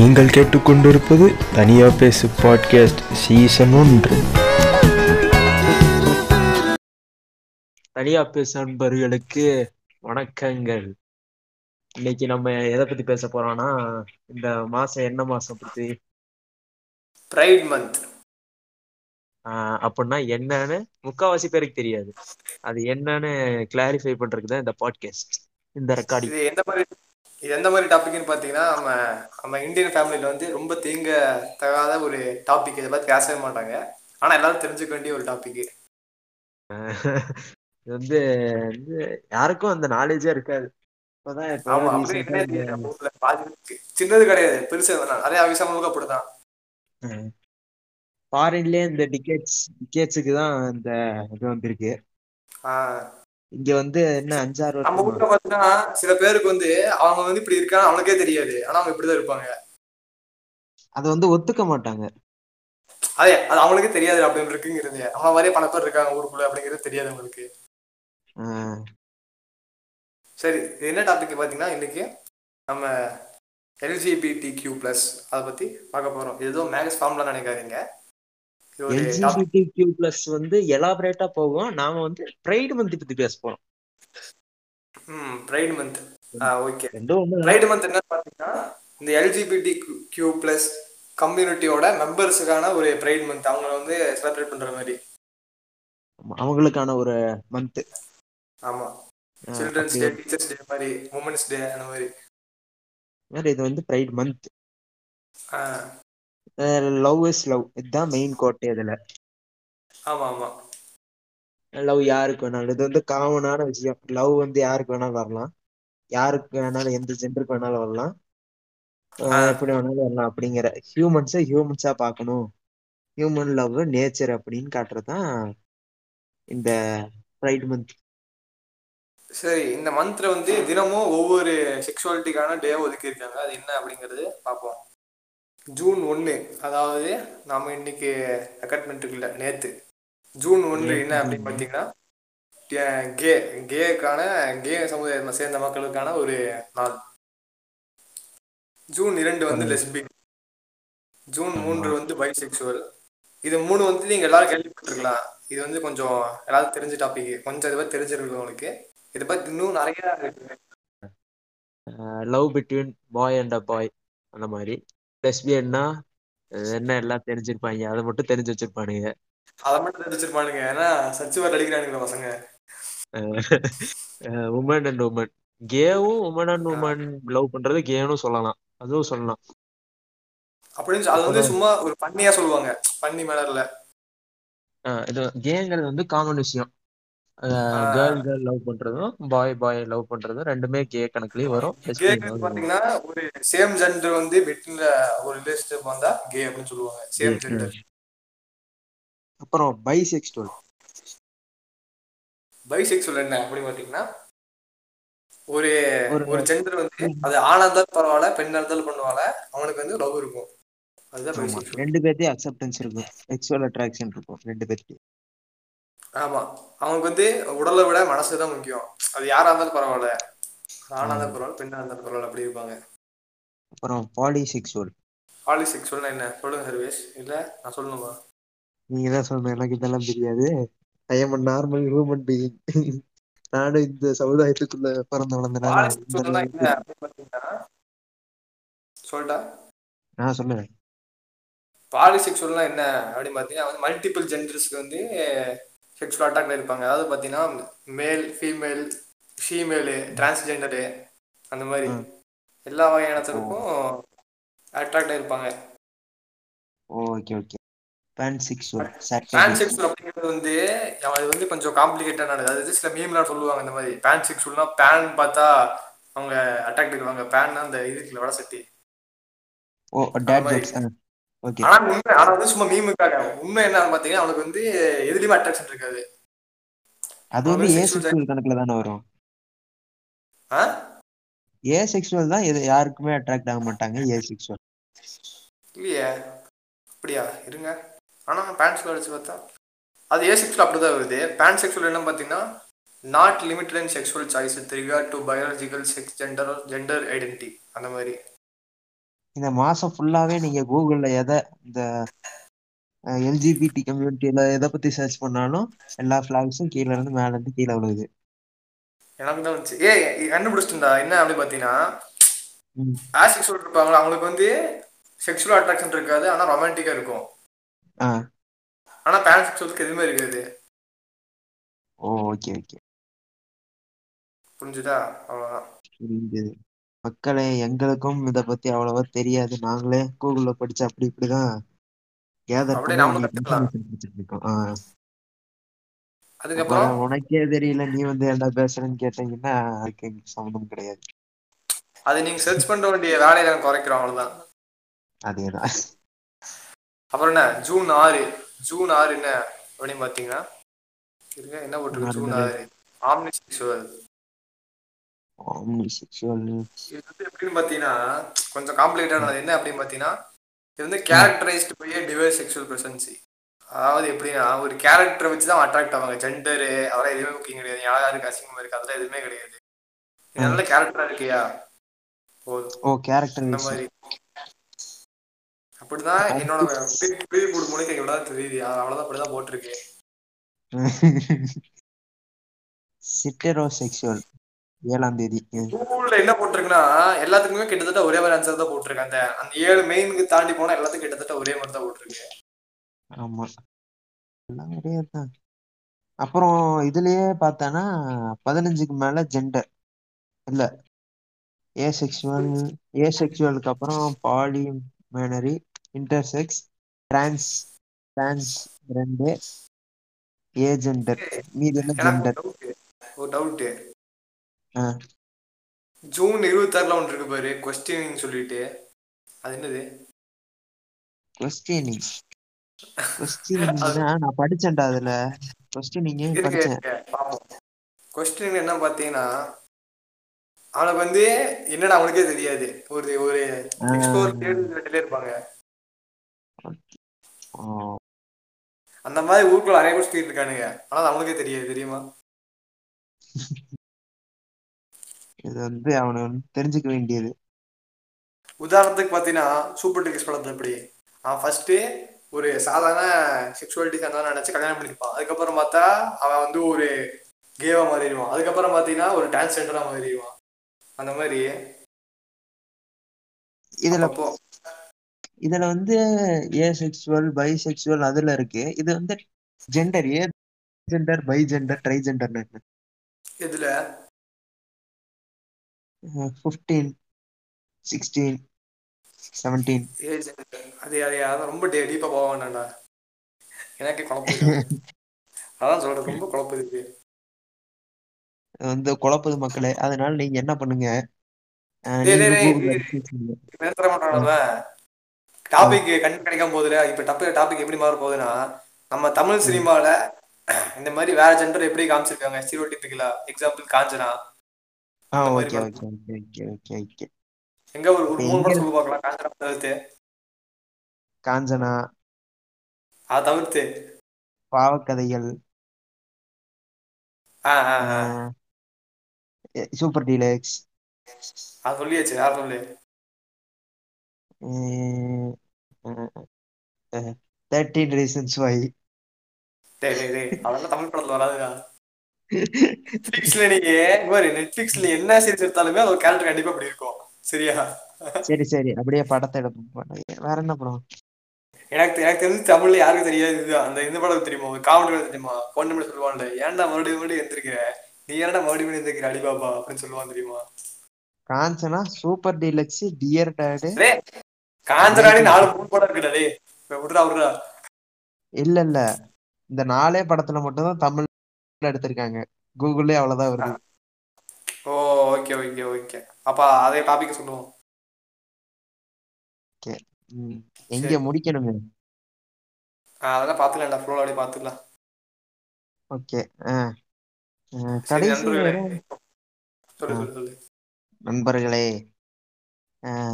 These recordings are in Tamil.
நீங்கள் கேட்டுக்கொண்டிருப்பது தனியா பேசு பாட்காஸ்ட் சீசன் ஒன்று. தனியா பேசு அன்பர்களுக்கு வணக்கங்கள். இன்னைக்கு நம்ம எதை பத்தி பேச போறோம்னா இந்த மாசம் என்ன மாசம் பத்தி? ப்ரைட் மந்த் ஆஹ் அப்படின்னா என்னன்னு முக்காவாசி பேருக்கு தெரியாது. அது என்னன்னு கிளாரிஃபை பண்றதுக்கு தான் இந்த பாட்காஸ்ட் இந்த ரெக்கார்டிங் இது எந்த மாதிரி இது எந்த மாதிரி டாபிக்னு பார்த்தீங்கன்னா நம்ம நம்ம இந்தியன் ஃபேமிலியில் வந்து ரொம்ப தீங்க தகாத ஒரு டாபிக் இதை பற்றி பேசவே மாட்டாங்க. ஆனால் எல்லாரும் தெரிஞ்சுக்க வேண்டிய ஒரு டாபிக் இது வந்து வந்து யாருக்கும் அந்த நாலேஜே இருக்காது. சின்னது கிடையாது. பெருசு நிறைய விஷயங்களுக்கு அப்படிதான். ஃபாரின்லயே இந்த டிக்கெட்ஸ் டிக்கெட்ஸுக்கு தான் இந்த இது வந்திருக்கு. இங்க வந்து என்ன அஞ்சாறு நம்ம ஊர்ல பார்த்தீங்கன்னா சில பேருக்கு வந்து அவங்க வந்து இப்படி இருக்கான்னு அவனுக்கே தெரியாது. ஆனா அவங்க இப்படிதான் இருப்பாங்க. அதை வந்து ஒத்துக்க மாட்டாங்க. அதே அது அவங்களுக்கே தெரியாது அப்படின்னு இருக்குங்கிறது. நம்ம மாதிரியே பல பேர் இருக்காங்க ஊருக்குள்ள அப்படிங்கிறது தெரியாது அவங்களுக்கு. சரி இது என்ன டாபிக் பார்த்தீங்கன்னா இன்னைக்கு நம்ம எல்ஜிபிடி கியூ ப்ளஸ் அதை பற்றி பார்க்க போகிறோம் இது ஏதோ மேக்ஸ் ஃபார்ம்லாம் நினைக்காதீங்க. எல்ஜிபிடி பிளஸ் வந்து எலாபரேட்டா போகும். நாம வந்து ப்ரைடு மந்த் பத்தி பேச போறோம் ம் ப்ரைட் மந்த் ஓகே ஒண்ணு ப்ரைட் மந்த் என்ன பார்த்தீங்கன்னா இந்த எல்ஜிபிடி கியூ ப்ளஸ் கம்யூனிட்டியோட மெம்பர்ஸுக்கான ஒரு ப்ரைட் மந்த் அவங்க வந்து செலிப்ரேட் பண்ணுற மாதிரி. அவங்களுக்கான ஒரு மந்த் ஆமாம் சில்ட்ரன்ஸ் டே டீச்சர்ஸ் டே மாதிரி உமன்ஸ் டே அந்த மாதிரி. இது வந்து pride month love is love இதுதான் மெயின் கோட்டை இதுல. ஆமாம் ஆமாம் லவ் யாருக்கு வேணாலும் இது வந்து காமனான விஷயம். லவ் வந்து யாருக்கு வேணாலும் வரலாம். யாருக்கு வேணாலும் எந்த ஜெண்டருக்கு வேணாலும் வரலாம். எப்படி வேணாலும் வரலாம் அப்படிங்கிற. ஹியூமன்ஸை ஹியூமன்ஸா பார்க்கணும். ஹியூமன் லவ் நேச்சர் அப்படின்னு காட்டுறதுதான் இந்த ப்ரைட் மந்த் சரி இந்த மந்த்ல வந்து தினமும் ஒவ்வொரு செக்ஷுவாலிட்டிக்கான டே ஒதுக்கியிருக்காங்க. அது என்ன அப்படிங்கிறது பார்ப்போம். ஜூன் ஒன்று அதாவது நாம இன்னைக்கு ரெக்கார்ட் பண்ணிருக்கல நேத்து. ஜூன் ஒன்று என்ன அப்படின்னு பார்த்தீங்கன்னா கே கேக்கான கே சமுதாயத்தை சேர்ந்த மக்களுக்கான ஒரு நாள். ஜூன் இரண்டு வந்து லெஸ்பியன் ஜூன் மூன்று வந்து பைசெக்சுவல் இது மூணு வந்து நீங்க எல்லாரும் கேள்விப்பட்டிருக்கலாம். இது வந்து கொஞ்சம் எல்லாரும் தெரிஞ்ச டாபிக் கொஞ்சம் இதை பத்தி தெரிஞ்சிருக்கு உங்களுக்கு. இதை பத்தி இன்னும் நிறைய இருக்கு love between boy and a boy அந்த மாதிரி. லெஸ்பியன்னா என்ன எல்லாம் தெரிஞ்சிருப்பாங்க? அதை மட்டும் தெரிஞ்சு வச்சிருப்பானுங்க. அதை மட்டும் தெரிஞ்சிருப்பானுங்க. ஏன்னா சச்சு வேறு அடிக்கிறானுங்க பசங்க. உமன் அண்ட் உமன் கேவும் உமன் அண்ட் உமன் லவ் பண்றது கேனும் சொல்லலாம். அதுவும் சொல்லலாம். அப்படின்னு அது வந்து சும்மா ஒரு பண்ணியா சொல்லுவாங்க. பண்ணி மேலர்ல ஆஹ் இது கேங்கிறது வந்து காமன் விஷயம். கேர்ள் கேர்ள் லவ் பண்றதும் பாய் பாய் லவ் பண்றதும் ரெண்டுமே கே கணக்குலயும் வரும். பாத்தீங்கன்னா ஒரு சேம் ஜெண்டர் வந்து வெட்டில ஒரு ரிலேஷன்ஷிப் வந்தா கே அப்படின்னு சொல்லுவாங்க. சேம் ஜெண்டர் அப்புறம் பைசெக்சுவல் பைசெக்சுவல் என்ன அப்படின்னு பாத்தீங்கன்னா ஒரு ஒரு ஜெண்டர் வந்து அது ஆணா இருந்தாலும் பரவாயில்ல பெண்ணா இருந்தாலும் பண்ணுவாங்க. அவனுக்கு வந்து லவ் இருக்கும். அதுதான் ரெண்டு பேர்த்தையும் அக்செப்டன்ஸ் இருக்கும். செக்ஷுவல் அட்ராக்ஷன் இருக்கும். ரெண்டு பேர்த்தையும் ஆமா. அவனுக்கு வந்து உடலை விட மனசு தான் முக்கியம். அது யாரா இருந்தாலும் பரவாயில்ல. ஆணா இருந்தாலும் பரவாயில்ல பெண்ணா இருந்தாலும் பரவாயில்ல அப்படி இருப்பாங்க. அப்புறம் பாலிசெக்சுவல் பாலிசெக்சுவல்னா என்ன? சொல்லுங்க சர்வேஷ் இல்ல நான் சொல்லணுமா? நீங்க தான் சொல்லணும் எனக்கு இதெல்லாம் தெரியாது. I am normal human being நானும் இந்த சமுதாயத்துக்குள்ள பிறந்து வளர்ந்தனால சொல்லிட்டா நான் சொல்லுவேன் பாலிசெக்சுவல்னா என்ன அப்படின்னு பார்த்தீங்கன்னா வந்து மல்டிபிள் ஜெண்டர்ஸ்க்கு வந்து செக்ஷுவல் அட்டாக்ல இருப்பாங்க. அதாவது பார்த்தீங்கன்னா மேல் ஃபீமேல் ஃபீமேலு டிரான்ஸ்ஜெண்டரு அந்த மாதிரி. எல்லா வகையானத்துக்கும் அட்ராக்ட் இருப்பாங்க. ஓகே ஓகே பேன்செக்சுவல் அப்படிங்கிறது வந்து அது வந்து கொஞ்சம் காம்ப்ளிகேட்டடானது அதாவது சில மீம்லாம் சொல்லுவாங்க இந்த மாதிரி. பேன்செக்சுவல்னா பேன் பார்த்தா அவங்க அட்டாக்ட் இருப்பாங்க பேன்னா அந்த இதுக்குள்ள வட சட்டி. ஓ டேட் ஆனா உண்மை ஆனா வந்து சும்மா மீமுக்காக உண்மை என்னன்னு பார்த்தீங்கன்னா அவனுக்கு வந்து எதுலயுமே அட்ராக்ஷன் இருக்காது. அது வந்து ஏ செக்சுவல் கணக்குல தானே வரும். ஆ? ஏ செக்சுவல் தான் எது யாருக்குமே அட்ராக்ட் ஆக மாட்டாங்க ஏ செக்சுவல் இல்லையே. அப்படியா? இருங்க. ஆனா பேண்ட் அடிச்சு பார்த்தா அது ஏ செக்ஷுவல் அப்படிதான் வருது. பேண்ட் செக்ஷுவல் என்ன பார்த்தீங்கன்னா not limited in sexual choice with regard to biological sex gender gender identity அந்த மாதிரி. இந்த மாசம் ஃபுல்லாவே நீங்க கூகுள்ல எத இந்த எல் ஜி பி டி கம்யூனிட்டில எத பத்தி சர்ச் பண்ணாலும் எல்லா பிளாக்ஸும் கீழ இருந்து மேல இருந்து கீழ விழுகுது எனக்கு தான் வந்துச்சு. ஏய் கண்டுபிடிச்சிட்டா என்ன அப்படின்னு பாத்தீங்கன்னா. ஆசெக்சுவல் இருப்பாங்களா அவங்களுக்கு வந்து செக்ஷுவல் அட்ராக்ஷன் இருக்காது ஆனா ரொமான்டிக்கா இருக்கும். ஆனா பேன்செக்சுவலுக்கு எதுவுமே இருக்காது. ஓ ஓகே ஓகே புரிஞ்சுதா? அவ்வளவுதான். புரியுது மக்களே எங்களுக்கும் இத பத்தி அவ்வளவா தெரியாது. நாங்களே கூகுள்ல படிச்சு அப்படி இப்படிதான் கேதர் இருக்கோம். உனக்கே தெரியல நீ வந்து என்ன பேசுறேன்னு கேட்டீங்கன்னா அதுக்கு சம்மந்தம் கிடையாது. அது நீங்க சர்ச் பண்ண வேண்டிய வேலையை நாங்கள் குறைக்கிறோம் அவ்வளவுதான். அதேதான். அப்புறம் என்ன? ஜூன் ஆறு. ஜூன் ஆறு என்ன? அப்படின்னு பார்த்தீங்கன்னா இருங்க என்ன போட்டிருக்கு? ஜூன் ஆறு ஆறு. இது வந்து எப்படின்னு பார்த்தீங்கன்னா கொஞ்சம் காம்ப்ளிகேட்டானது என்ன அப்படின்னு பார்த்தீங்கன்னா இது வந்து characterized by device sexual presence அதாவது எப்படின்னா ஒரு கேரக்டரை வச்சு தான் அட்ராக்ட் ஆவாங்க. ஜெண்டரு அதெல்லாம் எதுவுமே முக்கியம் கிடையாது. யாரா இருக்கு அசிங்கமா இருக்கு அதெல்லாம் எதுவுமே கிடையாது. நல்ல கேரக்டரா இருக்கியா? போதும். ஓ கேரக்டர் இந்த மாதிரி. அப்படிதான் என்னோட போடு மூலிகை எவ்வளவு தெரியுது. அவ்வளவுதான் அப்படிதான் போட்டிருக்கு. சிட்டரோ செக்ஷுவல் ஏழாம் தேதி. கூகுள்ல என்ன போட்டிருக்குன்னா எல்லாத்துக்குமே கிட்டத்தட்ட ஒரே மாதிரி ஆன்சர் தான் போட்டிருக்கு. அந்த அந்த ஏழு மெயினுக்கு தாண்டி போனா எல்லாத்துக்கும் கிட்டத்தட்ட ஒரே மாதிரி தான் போட்டிருக்கு. ஆமா. எல்லாம் ஒரே தான் அப்புறம் இதுலயே பார்த்தானா பதினஞ்சுக்கு மேல ஜெண்டர் இல்ல. ஏ செக்ஷுவல் ஏ செக்ஷுவலுக்கு அப்புறம் பாலி மேனரி இன்டர்செக்ஸ் டிரான்ஸ் டிரான்ஸ் ரெண்டு ஏ ஜெண்டர் மீதி என்ன ஜெண்டர் ஒரு டவுட் ஒரு டவுட் ஆ. ஜூன் இருபத்தாறுல ஒன்று இருக்கு பாரு கொஸ்டின் சொல்லிட்டு. அது என்னது? கொஸ்டினிங் கொஸ்டினிங்னா நான் படிச்சேன்டா அதுல. கொஸ்டினிங் படிச்சேன்? பார்ப்போம் கொஸ்டின் என்ன பார்த்தீங்கன்னா அவனுக்கு வந்து என்னடா அவனுக்கே தெரியாது. ஒரு ஒரு இருப்பாங்க. அந்த மாதிரி ஊருக்குள்ள நிறைய பேர் சுத்திட்டு இருக்கானுங்க. ஆனா அவனுக்கே தெரியாது தெரியுமா? இது வந்து அவனை வந்து தெரிஞ்சுக்க வேண்டியது. உதாரணத்துக்கு பார்த்தீங்கன்னா சூப்பர் டிகஸ் படத்தை எப்படி? அவன் ஃபர்ஸ்ட் ஒரு சாதாரண செக்ஷுவாலிட்டி தான் நினைச்சு கல்யாணம் பண்ணிருப்பான். அதுக்கப்புறம் பார்த்தா அவன் வந்து ஒரு கேவா மாறிடுவான். அதுக்கப்புறம் பார்த்தீங்கன்னா ஒரு டிரான்ஸ்ஜெண்டரா மாறிடுவான். அந்த மாதிரி. இதுல அப்போ இதுல வந்து ஏ செக்சுவல் பை செக்சுவல் அதுல இருக்கு. இது வந்து gender agender bigender trigender இதுல ஃபிஃப்டீன் சிக்ஸ்டீன் செவன்டீன் ஏஜ் அது அது அதான் ரொம்ப டே டீப்பா போக வேண்டாம்டா. எனக்கு குழப்பம் அதான் சொல்றேன் ரொம்ப குழப்பம் இருக்கு. வந்து குழப்புது மக்களே. அதனால நீங்க என்ன பண்ணுங்க? டாபிக் கண் கிடைக்காம போகுதுல இப்ப டப்பு டாபிக் எப்படி மாற போகுதுன்னா நம்ம தமிழ் சினிமால இந்த மாதிரி வேற ஜெண்டர் எப்படி காமிச்சிருக்காங்க? ஸ்டீரியோடிபிக்கலா எக்ஸாம்பிள் காஞ்சனா. ஆ okay. Okay okay okay okay okay. எங்க ஒரு ஒரு மூணு எங்க- படம் சொல்லி பார்க்கலாம் காஞ்சனா தவிர்த்து. காஞ்சனா. அதை தவிர்த்து. பாவக்கதைகள். Super deluxe. அது சொல்லியாச்சு யார் சொல்லு? Thirteen reasons why. டேய் டேய் அதெல்லாம் தமிழ் படத்துல வராதுடா. நெட்ஃபிளிக்ஸ்ல நீங்க பாரு நெட்ஃபிளிக்ஸ்ல என்ன சீரிஸ் எடுத்தாலுமே அது ஒரு கேரக்டர் கண்டிப்பா அப்படி இருக்கும். சரியா? சரி சரி. அப்படியே படத்தை எடுப்போம் வேற என்ன படம்? எனக்கு எனக்கு தெரிஞ்சு தமிழ்ல யாருக்கு தெரியாது? இதுதான் அந்த இந்த படம் தெரியுமா? ஒரு காமெடி தெரியுமா? பொண்ணு மணி சொல்லுவான்ல ஏன்டா மறுபடியும் மறுபடியும் எந்திரிக்கிற? நீ ஏன்டா மறுபடியும் மறுபடியும் எந்திரிக்கிற? அடிபாபா அப்படின்னு சொல்லுவான் தெரியுமா? Kanchana super deluxe dear dad. காஞ்சனாடி நாலு மூணு படம் இருக்குடா டேய். இப்ப விட்றா விட்றா. இல்ல இல்ல. இந்த நாலே படத்துல மட்டும்தான் தமிழ்ல எடுத்திருக்காங்க. கூகுள்லயே அவ்வளவுதான் வருது. ஓ ஓகே ஓகே ஓகே அப்ப அதே டாபிக் சொல்லுவோம். ம். எங்க ஆ, அதெல்லாம் பாத்துக்கலாம்டா ஃப்ளோல அப்படியே பாத்துக்கலாம் ஓகே. கடைசி நண்பர்களே.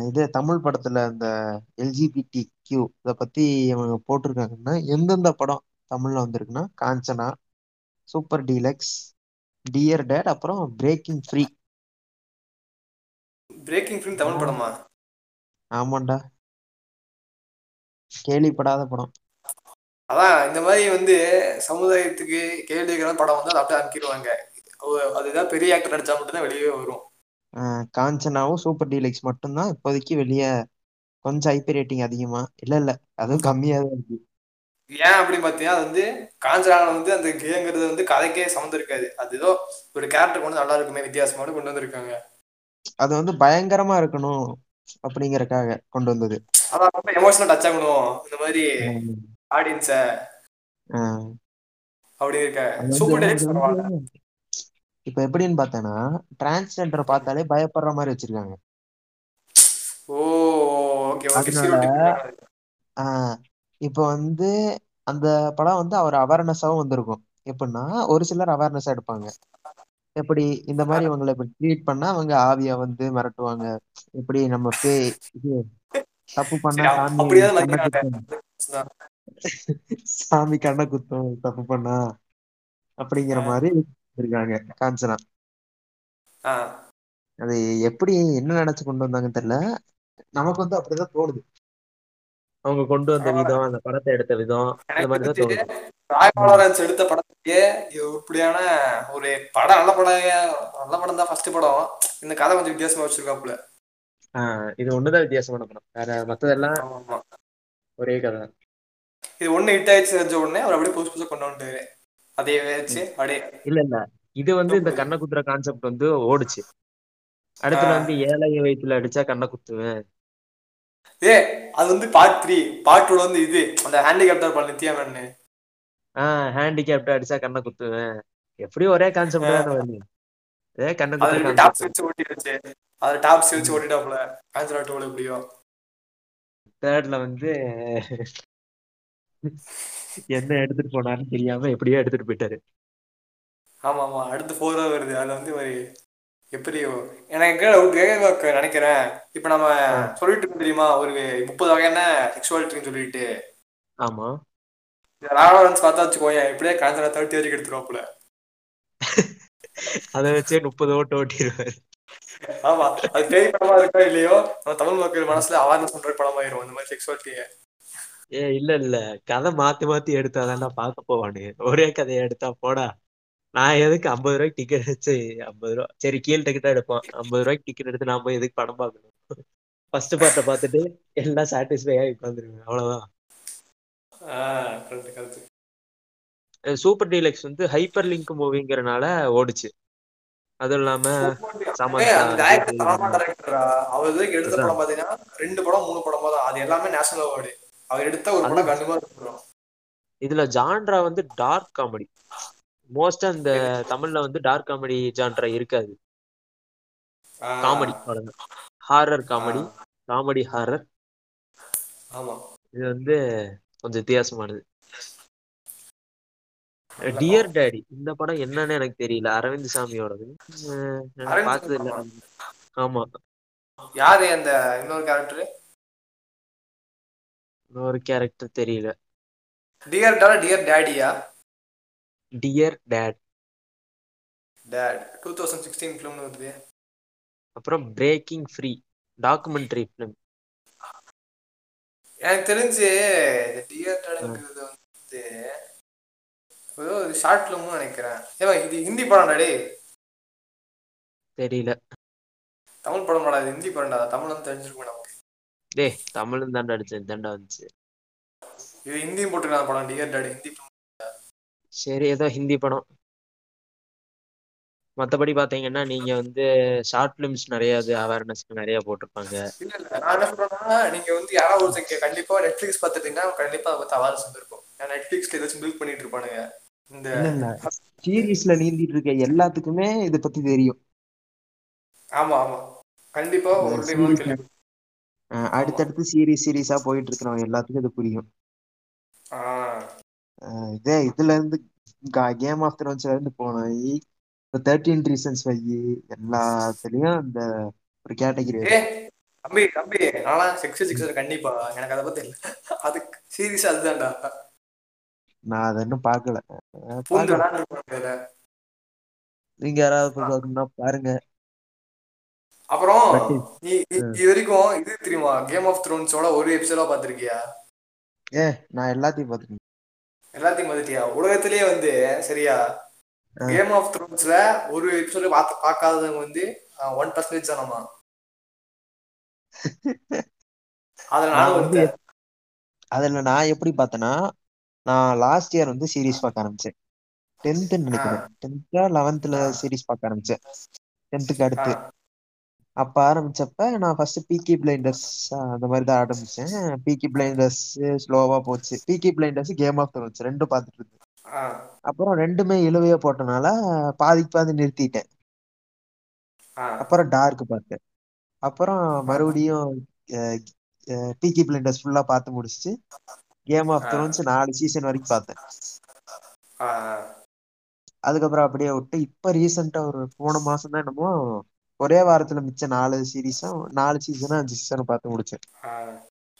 இது தமிழ் படத்துல இந்த எல்ஜிபிடி கியூ இத பத்தி அவங்க போட்டிருக்காங்கன்னா எந்தெந்த படம் தமிழ்ல வந்திருக்குன்னா Kanchana super deluxe dear dad அப்புறம் breaking free breaking film Tamil படமா? ஆமாண்டா. கேள்விப்படாத படம். அதான் இந்த மாதிரி வந்து சமுதாயத்துக்கு கேள்வி கேக்குற படம் வந்து அத அப்படியே அனுப்பிடுவாங்க. அதுதான் பெரிய ஆக்டர் நடிச்சா மட்டும்தான் வெளியவே வரும். காஞ்சனாவும் சூப்பர் டீலக்ஸ் மட்டும்தான் இப்போதைக்கு வெளிய கொஞ்சம் ஐபி ரேட்டிங் அதிகமா. இல்ல இல்ல அதுவும் கம்மியா தான் இருக்கு. ஏன் அப்படி பாத்தீங்கன்னா அது வந்து காஞ்சனால வந்து அந்த கேங்கிறது வந்து கதைக்கே சம்மந்தம் இருக்காது அது ஏதோ ஒரு கேரக்டர் கொண்டு நல்லா இருக்குமே வித்தியாசமான கொண்டு வந்திருக்காங்க அது வந்து பயங்கரமா இருக்கணும் அப்படிங்கறக்காக கொண்டு வந்தது அதான் ரொம்ப எமோஷனல் டச் ஆகணும் இந்த மாதிரி ஆடியன்ஸ அப்படி இருக்க இப்ப எப்படின்னு பார்த்தேன்னா டிரான்ஸ்ஜெண்டரை பார்த்தாலே பயப்படுற மாதிரி வச்சிருக்காங்க ஓ ஓகே ஓகே இப்ப வந்து அந்த படம் வந்து அவர் அவேர்னஸாவும் வந்திருக்கும். எப்படின்னா ஒரு சிலர் அவேர்னஸா எடுப்பாங்க. எப்படி இந்த மாதிரி இவங்களை இப்படி ட்ரீட் பண்ணா அவங்க ஆவியா வந்து மிரட்டுவாங்க. எப்படி நம்ம பேய் இது தப்பு பண்ணா சாமி கண்ணை குத்தும் தப்பு பண்ணா. அப்படிங்கிற மாதிரி இருக்காங்க காஞ்சனா அது எப்படி என்ன நினைச்சு கொண்டு வந்தாங்கன்னு தெரியல. நமக்கு வந்து அப்படிதான் தோணுது. அவங்க கொண்டு வந்த விதம் அந்த படத்தை எடுத்த விதம் அந்த மாதிரிதான் தெரிஞ்சு தோணுது. ராய் ம். லாரன்ஸ் எடுத்த படத்துலயே இப்படியான ஒரு படம் நல்ல படம் நல்ல படம் தான் ஃபர்ஸ்ட் படம். இந்த கதை கொஞ்சம் வித்தியாசமா வச்சிருக்காப்புல. இது ஒண்ணுதான் வித்தியாசமான படம். வேற மத்ததெல்லாம் ஒரே கதை தான். இது ஒண்ணு ஹிட் ஆயிடுச்சு தெரிஞ்ச உடனே அவர் அப்படியே புதுசு புதுசா கொண்டு வந்துட்டாரு. அதே வச்சு. அப்படியே. இல்ல இல்ல. இது வந்து இந்த கண்ணை குத்துற கான்செப்ட் வந்து ஓடுச்சு. அடுத்துல வந்து ஏழை வயிற்றுல அடிச்சா கண்ணை குத்துவேன். ஏ அது வந்து பார்ட் த்ரீ பார்ட் டூல வந்து இது அந்த ஹேண்டிகேப்டா இருப்பான் நித்யானன்னு ஆஹ் ஹேண்டிகேப்ட் அடிச்சா கண்ணை குத்துவேன். எப்படியும் ஒரே கான்செப்ட் தானே அதே கண்ணை அதுல டாப்ஸ் வச்சு ஓட்டிடுச்சு. அது டாப்ஸ் வச்சு ஓட்டிட்டாப்புல. காஞ்சனா டூல எப்படியோ. தேர்ட்ல வந்து என்ன எடுத்துட்டு போனாருன்னு தெரியாம எப்படியோ எடுத்துட்டு போயிட்டாரு. ஆமா ஆமா அடுத்து ஃபோரா வருது. அதுல வந்து ஒரு எப்படியோ எனக்கு டவுட் கேட்க நினைக்கிறேன். இப்ப நம்ம. சொல்லிட்டு இருக்கோம் தெரியுமா ஒரு முப்பது வகையான செக்ஷுவாலிட்டின்னு சொல்லிட்டு. ஆமா. ராவலன்ஸ் பார்த்தா வச்சுக்கோங்க எப்படியே காஞ்சனா தேர்ட்டி வரைக்கும் எடுத்துருவாப்புல அதை வச்சே முப்பது ஓட்டு ஓட்டிடுவாரு ஆமா. அது பேய் படமா இருக்கோ இல்லையோ நம்ம தமிழ் மக்கள் மனசுல அவேர்னஸ் பண்ற படமாயிரும் இந்த மாதிரி செக்ஷுவாலிட்டியை ஏ இல்ல இல்ல. கதை மாத்தி மாத்தி எடுத்தாதான்டா பார்க்க போவானு ஒரே கதையை எடுத்தா போடா. நான் எதுக்கு ஐம்பது ரூபாய்க்கு டிக்கெட் வச்சு ஐம்பது ரூபா சரி கீழ் டிக்கெட்டா எடுப்போம். ஐம்பது ரூபாய்க்கு டிக்கெட் எடுத்து நான் போய் எதுக்கு படம் பார்க்கணும்? ஃபர்ஸ்ட் பார்ட்டை பார்த்துட்டு எல்லாம் சாட்டிஸ்ஃபை ஆகி உட்காந்துருவேன் கரெக்ட் சூப்பர் டீலக்ஸ் வந்து ஹைப்பர் லிங்க் மூவிங்கிறனால ஓடுச்சு. அதுவும் இல்லாம. அவர் எடுத்த. படம் பாத்தீங்கன்னா ரெண்டு படம் மூணு படமா தான். அது எல்லாமே நேஷனல் அவார்டு அவர் எடுத்த ஒரு படம் அது- கண்டிப்பா இருக்கும் இதுல ஜான்ரா வந்து டார்க் காமெடி மோஸ்டா இந்த தமிழ்ல வந்து டார்க் காமெடி ஜான்ரா இருக்காது. காமெடி படம் ஹாரர் காமெடி காமெடி ஹாரர் ஆமா. இது வந்து கொஞ்சம் வித்தியாசமானது. டியர் டேடி இந்த படம் என்னன்னு எனக்கு தெரியல. அரவிந்த் சாமியோடது. பார்த்தது இல்ல. ஆமா. யாரு அந்த இன்னொரு கேரக்டர் இன்னொரு கேரக்டர் தெரியல. Dear Tata dear டேடியா dear dad dad two thousand sixteen ஃபிலிம்னு வருது அப்புறம் பிரேக்கிங் ஃப்ரீ டாக்குமெண்ட்ரி ஃபிலிம் எனக்கு தெரிஞ்சு இந்த டியர் டாடாங்கிறது வந்து ஏதோ ஒரு ஷார்ட் ஃபிலிம்னு நினைக்கிறேன். ஏன் இது ஹிந்தி படம் டே தெரியல. தமிழ் படம் படம் ஹிந்தி படம்டா. தமிழ் வந்து தெரிஞ்சிருக்கும் நமக்கு. டேய் தமிழும் தாண்டா அடிச்சேன் தாண்டா வந்துச்சு. இது ஹிந்தியும் போட்டுருக்காங்க படம் டியர் டாடி ஹிந்தி film. சரி ஏதோ ஹிந்தி படம். மத்தபடி பாத்தீங்கன்னா நீங்க வந்து ஷார்ட் பிலிம்ஸ் நிறைய இது அவேர்னஸ்க்கு நிறைய போட்டிருப்பாங்க. இல்ல இல்ல. நான் என்ன சொல்றேன்னா நீங்க வந்து யாராவது ஒருத்தங்க கண்டிப்பா நெட்ஃபிளிக்ஸ் பார்த்துட்டீங்கன்னா கண்டிப்பா அதை பத்தி அவார்ட்ஸ் வந்திருக்கும் ஏன்னா நெட்ஃபிளிக்ஸ்ல ஏதாச்சும் பில்ட் பண்ணிட்டு இருப்பானுங்க. இந்த சீரீஸ்ல நீந்திட்டு இருக்க எல்லாத்துக்குமே இத பத்தி தெரியும். ஆமா ஆமா. கண்டிப்பா ஒரு அடுத்தடுத்து சீரீஸ் சீரீஸா போயிட்டு இருக்கிறவங்க எல்லாத்துக்கும் இது புரியும். இதே இதுல இருந்து கேம் ஆஃப் த்ரோன்ஸ்ல இருந்து போனோம் இப்போ தேர்ட்டீன் ரீசன்ஸ் வை எல்லாத்துலயும் இந்த ஒரு கேட்டகரி தம்பி தம்பி நானா செக்ஸ் சிக்ஸ் கண்டிப்பா. எனக்கு அதை பத்தி இல்ல. அது சீரியஸா அதுதான்டா. நான் அதை இன்னும் பார்க்கல. நீங்க யாராவது பார்க்கணும்னா பாருங்க. அப்புறம் நீ இது வரைக்கும் இது தெரியுமா? கேம் ஆஃப் த்ரோன்ஸோட ஒரு எபிசோடா பார்த்திருக்கியா ஏ நான் எல்லாத்தையும் பார்த்துருக்கேன் எல்லாத்தையும் பார்த்துட்டியா? உலகத்திலேயே வந்து சரியா. கேம் ஆஃப் த்ரோன்ஸ்ல ஒரு எபிசோட பார்த்து பார்க்காதவங்க வந்து ஒன் பர்சன்டேஜ் தானமா அதுல நான் வந்து அதுல நான் எப்படி பார்த்தேன்னா நான் லாஸ்ட் இயர் வந்து சீரிஸ் பார்க்க ஆரம்பிச்சேன். டென்த்துன்னு நினைக்கிறேன். டென்த்தா லெவன்த்ல ஆ. சீரிஸ் பார்க்க ஆரம்பிச்சேன். டென்த்துக்கு அடுத்து. அப்ப ஆரம்பிச்சப்ப நான் ஃபர்ஸ்ட் பீக்கி பிளைண்டர்ஸ் அந்த மாதிரி தான் ஆரம்பிச்சேன். பீக்கி பிளைண்டர்ஸ் ஸ்லோவா போச்சு. Peaky Blinders Game of Thrones ரெண்டும் பார்த்துட்டு இருந்தேன். அப்புறம் ரெண்டுமே இழுவையா போட்டனால பாதிக்கு பாதி நிறுத்திட்டேன். அப்புறம் டார்க் பார்த்தேன். அப்புறம் மறுபடியும் பீக்கி பிளைண்டர்ஸ் ஃபுல்லா பார்த்து முடிச்சுட்டு கேம் ஆஃப். த்ரோன்ஸ் நாலு சீசன் வரைக்கும் பார்த்தேன். அதுக்கப்புறம் அப்படியே விட்டு இப்ப ரீசெண்டா ஒரு போன மாசம் தான் என்னமோ ஒரே வாரத்துல மிச்ச நாலு சீரீஸும் நாலு சீசனும் அஞ்சு சீசனும் பார்த்து முடிச்சேன்.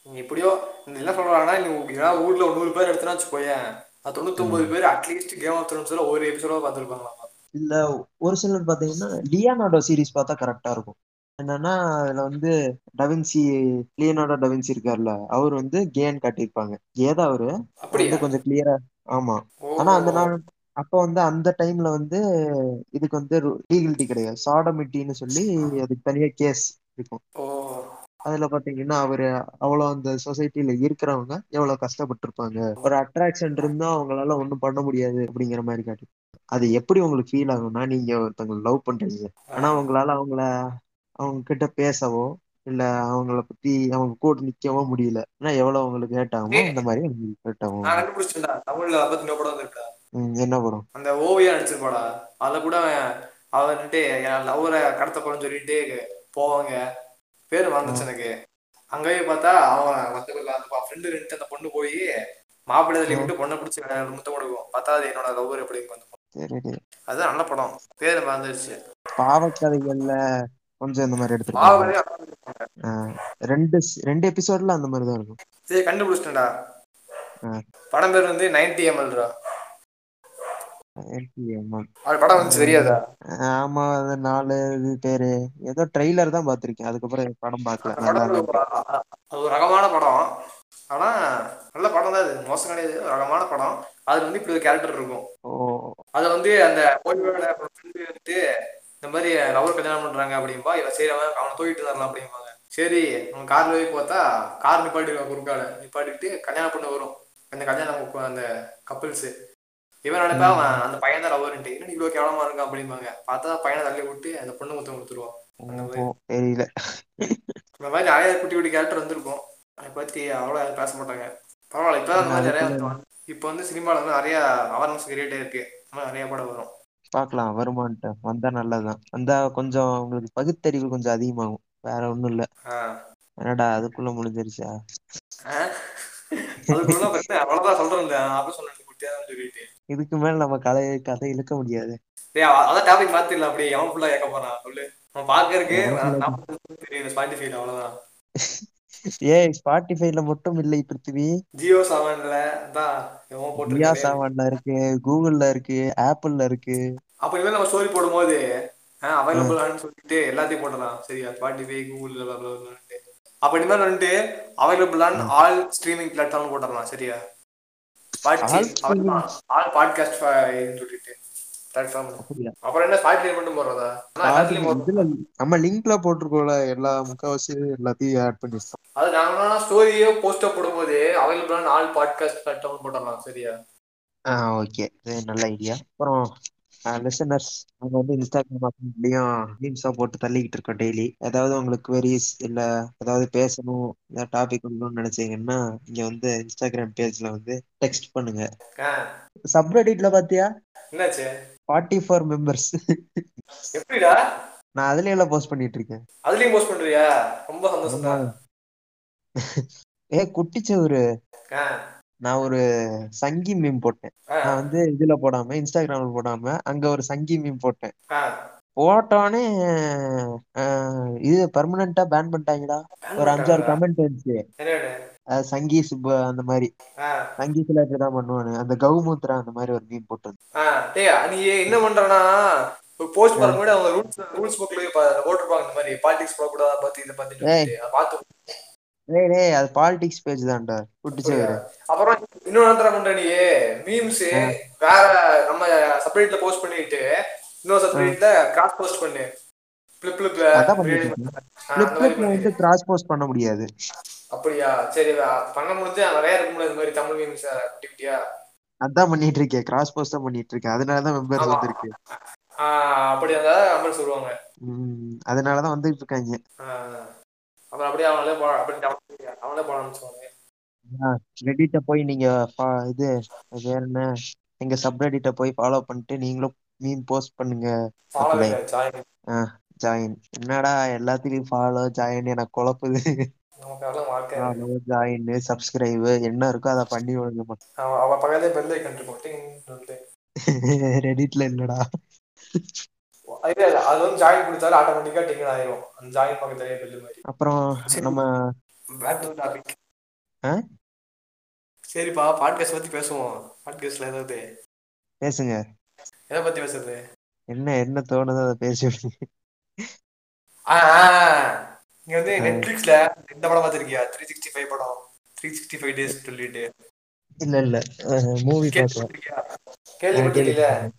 எப்படியோ நீ என்ன சொல்றாங்கன்னா ஊர்ல நூறு பேர் எடுத்துனா வச்சுக்கோயேன் தொண்ணூத்தொன்பது பேர் அட்லீஸ்ட் கேம் ஆஃப் த்ரோன்ஸ்ல ஒரு எபிசோட பார்த்துருப்பாங்களாமா இல்ல ஒரு சிலர் பாத்தீங்கன்னா லியானார்டோ சீரிஸ் பார்த்தா கரெக்டா இருக்கும். என்னன்னா அதுல வந்து டவின்சி லியனார்டோ டவின்சி இருக்கார்ல அவர் வந்து கேன்னு காட்டியிருப்பாங்க. கேதான் அவரு. அப்படியா? வந்து கொஞ்சம் கிளியரா ஆமா. ஆனா அந்த நாள் அப்ப வந்து அந்த டைம்ல வந்து இதுக்கு வந்து லீகலிட்டி கிடையாது. சாடமிட்டின்னு சொல்லி அதுக்கு தனியா கேஸ் இருக்கும். அதுல பாத்தீங்கன்னா அவரு அவ்வளவு அந்த சொசைட்டில இருக்கிறவங்க எவ்வளவு கஷ்டப்பட்டிருப்பாங்க. ஒரு அட்ராக்ஷன் இருந்தா அவங்களால ஒண்ணும் பண்ண முடியாது அப்படிங்கிற மாதிரி காட்டி. அது எப்படி உங்களுக்கு ஃபீல் ஆகும்னா நீங்க ஒருத்தவங்க லவ் பண்றீங்க. ஆனா உங்களால அவங்கள அவங்க கிட்ட பேசவோ இல்ல அவங்கள பத்தி அவங்க கூட நிக்கவோ முடியல. ஆனா எவ்வளவு உங்களுக்கு ஹேட் ஆகுமோ அந்த மாதிரி ஹேட் ஆகும். ம், என்ன படம் அந்த ஓவியா நடிச்சிருப்பாடா அதுல கூட அவன் வந்துட்டு என் லவ்வரை கடத்த போறேன்னு சொல்லிட்டு போவாங்க. பேர் மறந்துச்சு எனக்கு. அங்கேயே பார்த்தா அவன் மத்த அந்த ஃப்ரெண்டு ரெண்டு அந்த பொண்ணு போய் மாப்பிள்ளை தள்ளி விட்டு பொண்ணை பிடிச்சி முத்தம் கொடுக்கும் பார்த்தா அது என்னோட லவ்வர் அப்படின்னு வந்து சரி சரி. அதுதான் நல்ல படம். பேர் மறந்துருச்சு. பாவக்கதைகள்ல கொஞ்சம் இந்த மாதிரி ஆ, ரெண்டு ஸ்- ரெண்டு எபிசோட்ல அந்த மாதிரி தான் இருக்கும். சரி கண்டுபிடிச்சிட்டேன்டா. ஆ. படம் பேர் வந்து நைன்டி எம்எல்ரா ஆமா அது படம் வந்து தெரியாதா? ஆமா அது நாலு பேரு. ஏதோ ட்ரெய்லர் தான் பார்த்திருக்கேன். அதுக்கப்புறம் படம் பார்க்கல. ஒரு- ரகமான படம். ஆனா நல்ல படம் தான் இது மோசம் கிடையாது. ரகமான படம். அதுல வந்து இப்படி ஒரு கேரக்டர் இருக்கும். ஓ. அது வந்து அந்த ஓய்வோட இந்த மாதிரி லவர் கல்யாணம் பண்றாங்க அப்படிம்பா. இவன் சரி அவன் அவனை தூக்கிட்டு வரலாம் அப்படிம்பாங்க. சரி அவன் கார்ல போய் பார்த்தா கார் நிப்பாட்டிடுவான் குறுக்கால. நிப்பாட்டிட்டு கல்யாணம் பண்ண வரும். அந்த கல்யாணம் அந்த கப்பிள்ஸ் இவன் நினைப்பா அவன் அந்த பையன் தான் லவர்ன்ட்டு என்ன இவ்வளவு கேவலமா இருக்கான் அப்படிம்பாங்க. பார்த்தா பையனை தள்ளி விட்டு அந்த பொண்ணு முத்தம் கொடுத்துருவான் தெரியல. இந்த மாதிரி நிறைய குட்டி குட்டி கேரக்டர் வந்திருக்கும். அதை பத்தி அவ்வளோ யாரும் பேச மாட்டாங்க. பரவாயில்ல இப்போ அந்த மாதிரி நிறைய இப்போ வந்து சினிமாவில் வந்து நிறைய அவேர்னஸ் கிரியேட்டே இருக்கு. நிறைய படம் வரும். பார்க்கலாம் வருமான்ட்டு. வந்தா நல்லதுதான். வந்தா கொஞ்சம் உங்களுக்கு பகுத்தறிவு கொஞ்சம் அதிகமாகும். வேற ஒண்ணும் இல்ல. என்னடா அதுக்குள்ள முடிஞ்சிருச்சா? அதுக்குள்ள அவ்வளோதான் சொல்றேன் அப்ப சொன்னேன் குட்டியாதான் சொல்லிட்டு. இதுக்கு மேல நம்ம கதை கதை இழுக்க முடியாது அதான் டாபிக் மாத்திடலாம் அப்படியே எவன் ஃபுல்லா கேட்க போறான் சொல்லு அவன் பாக்குறதுக்கு தெரியுது ஸ்பாட்டிஃபைல அவ்வளவுதான் ஏய் ஸ்பாட்டிஃபைல மட்டும் இல்லை பிருத்திவி ஜியோ செவன்ல தான் எவன் ஜியா இருக்கு கூகுள்ல இருக்கு ஆப்பிள்ல இருக்கு அப்ப இனிமேல் நம்ம ஸ்டோரி போடும்போது அவைலபிள் சொல்லிட்டு எல்லாத்தையும் போடலாம் சரியா ஸ்பாட்டிஃபை கூகுள் அப்ப இனிமேல் வந்துட்டு available on all streaming platform போட்டுடலாம் சரியா ஆல் பாட்காஸ்ட் சொல்லிட்டு? அப்புறம் என்ன ஸ்பாட்டிஃபை மட்டும் போடுறோம் நம்ம லிங்க்ல போட்டிருக்கோம்ல எல்லா முக்காவாசி எல்லாத்தையும் ஆட் பண்ணிருக்கோம். அது நாங்க ஸ்டோரியோ போஸ்டோ போடும்போது available on all podcast platform போட்டுடலாம் சரியா? ஆ ஓகே நல்ல ஐடியா அப்புறம் லிசனர்ஸ் நாங்க வந்து இன்ஸ்டாகிராம் அக்கௌண்ட்லயும் மீம்ஸா போட்டு தள்ளிக்கிட்டு இருக்கோம் டெய்லி ஏதாவது உங்களுக்கு queries இல்ல ஏதாவது பேசணும் ஏதாவது டாபிக் பண்ணணும்னு நினைச்சீங்கன்னா இங்க வந்து இன்ஸ்டாகிராம் பேஜ்ல வந்து டெக்ஸ்ட் பண்ணுங்க. சப்ரெடிட்ல பாத்தியா? என்னாச்சு? ஃபார்ட்டி ஃபோர் மெம்பர்ஸ் எப்படிடா? நான் அதுல எல்லாம் போஸ்ட் பண்ணிட்டு இருக்கேன். அதுலயும் போஸ்ட் பண்றியா ரொம்ப சந்தோஷம் ஏ குட்டிச்சவரு. நான் ஒரு சங்கி மீம் போட்டேன். நான் வந்து இதுல போடாம இன்ஸ்டாகிராம்ல போடாம அங்க ஒரு சங்கி மீம் போட்டேன். ஆஹ், இது பெர்மனண்டா பேன் பண்ணிட்டாங்கடா. ஒரு அஞ்சாறு கமெண்ட் வந்துச்சு. அது சங்கி சுப்பு அந்த மாதிரி. சங்கி சில இப்படிதான் பண்ணுவானு. அந்த கௌமுத்ரா அந்த மாதிரி ஒரு ஆ, டேய் நீ என்ன பண்றனா போஸ்ட் பண்ண முன்னாடி அவங்க ரூல்ஸ் ரூல்ஸ் புக்லயே போட்டிருப்பாங்க இந்த மாதிரி. பாலிடிக்ஸ் போகக்கூடாது பார்த்து இதை. அதை பார்த்து டேய் டேய் அது பாலிடிக்ஸ் பேஜ் தான்டா. குட்டிச்சவரு அப்புறம் இன்னொரு பண்ற நீ மீம்ஸ் வேற நம்ம சப்ரேட்ல போஸ்ட் பண்ணிட்டு இன்னொரு சப்ரேட்ல கிராஸ் போஸ்ட் பண்ணு. பிளிப் பிளிப் வந்து கிராஸ் போஸ்ட் பண்ண. முடியாது. அப்படியா? சரி பண்ண முடிஞ்சு நிறைய இந்த மாதிரி தமிழ் மீம்ஸ் ஆக்டிவிட்டியா அதான் பண்ணிட்டு இருக்கேன். கிராஸ் போஸ்ட் தான் பண்ணிட்டு இருக்கேன். அதனாலதான் மெம்பர்ஸ் ஆமா. வந்திருக்கு. அப்படி இருந்தா அம்மன் சொல்லுவாங்க ம், அதனாலதான் வந்துட்டு இருக்காங்க. அப்புறம் அப்படியே அவங்களே போ அப்படி அவங்களே போட ஆரம்பிச்சுவாங்க ரெடிட்ட போய் நீங்க இது வேற என்ன? எங்க சப்ரெடிட்ட போய் ஃபாலோ பண்ணிட்டு நீங்களும் மீன் போஸ்ட் பண்ணுங்க. ஜாயின் என்னடா எல்லாத்துலயும் ஃபாலோ ஜாயின் எனக்கு குழப்புது. ஜாயின் சப்ஸ்கிரைப் என்ன இருக்கோ அதை பண்ணி விடுங்க அவ- பக்கத்துல ரெடிட்ல இல்லடா இல்ல இல்ல அது வந்து ஜாயின் கொடுத்தாலும் ஆட்டோமேட்டிக்கா டிங்கன் ஆயிரும். அந்த ஜாயின் பக்கத்துலயே பெல் மாதிரி அப்புறம். நம்ம பேக் டு டாபிக் ஆ? சரிப்பா பாட்காஸ்ட் பத்தி பேசுவோம். பாட்காஸ்ட்ல ஏதாவது? பேசுங்க. எதை பத்தி பேசுறது? என்ன என்ன தோணுதோ அதை பேசி. நீங்க வந்து. நெட்ஃபிளிக்ஸ்ல இந்த படம் பார்த்திருக்கியா? த்ரீ சிக்ஸ்டி ஃபைவ் படம். த்ரீ சிக்ஸ்டி ஃபைவ் டேஸ் சொல்லிட்டு. இல்ல இல்ல. மூவி கேள்விப்பட்டிருக்கியா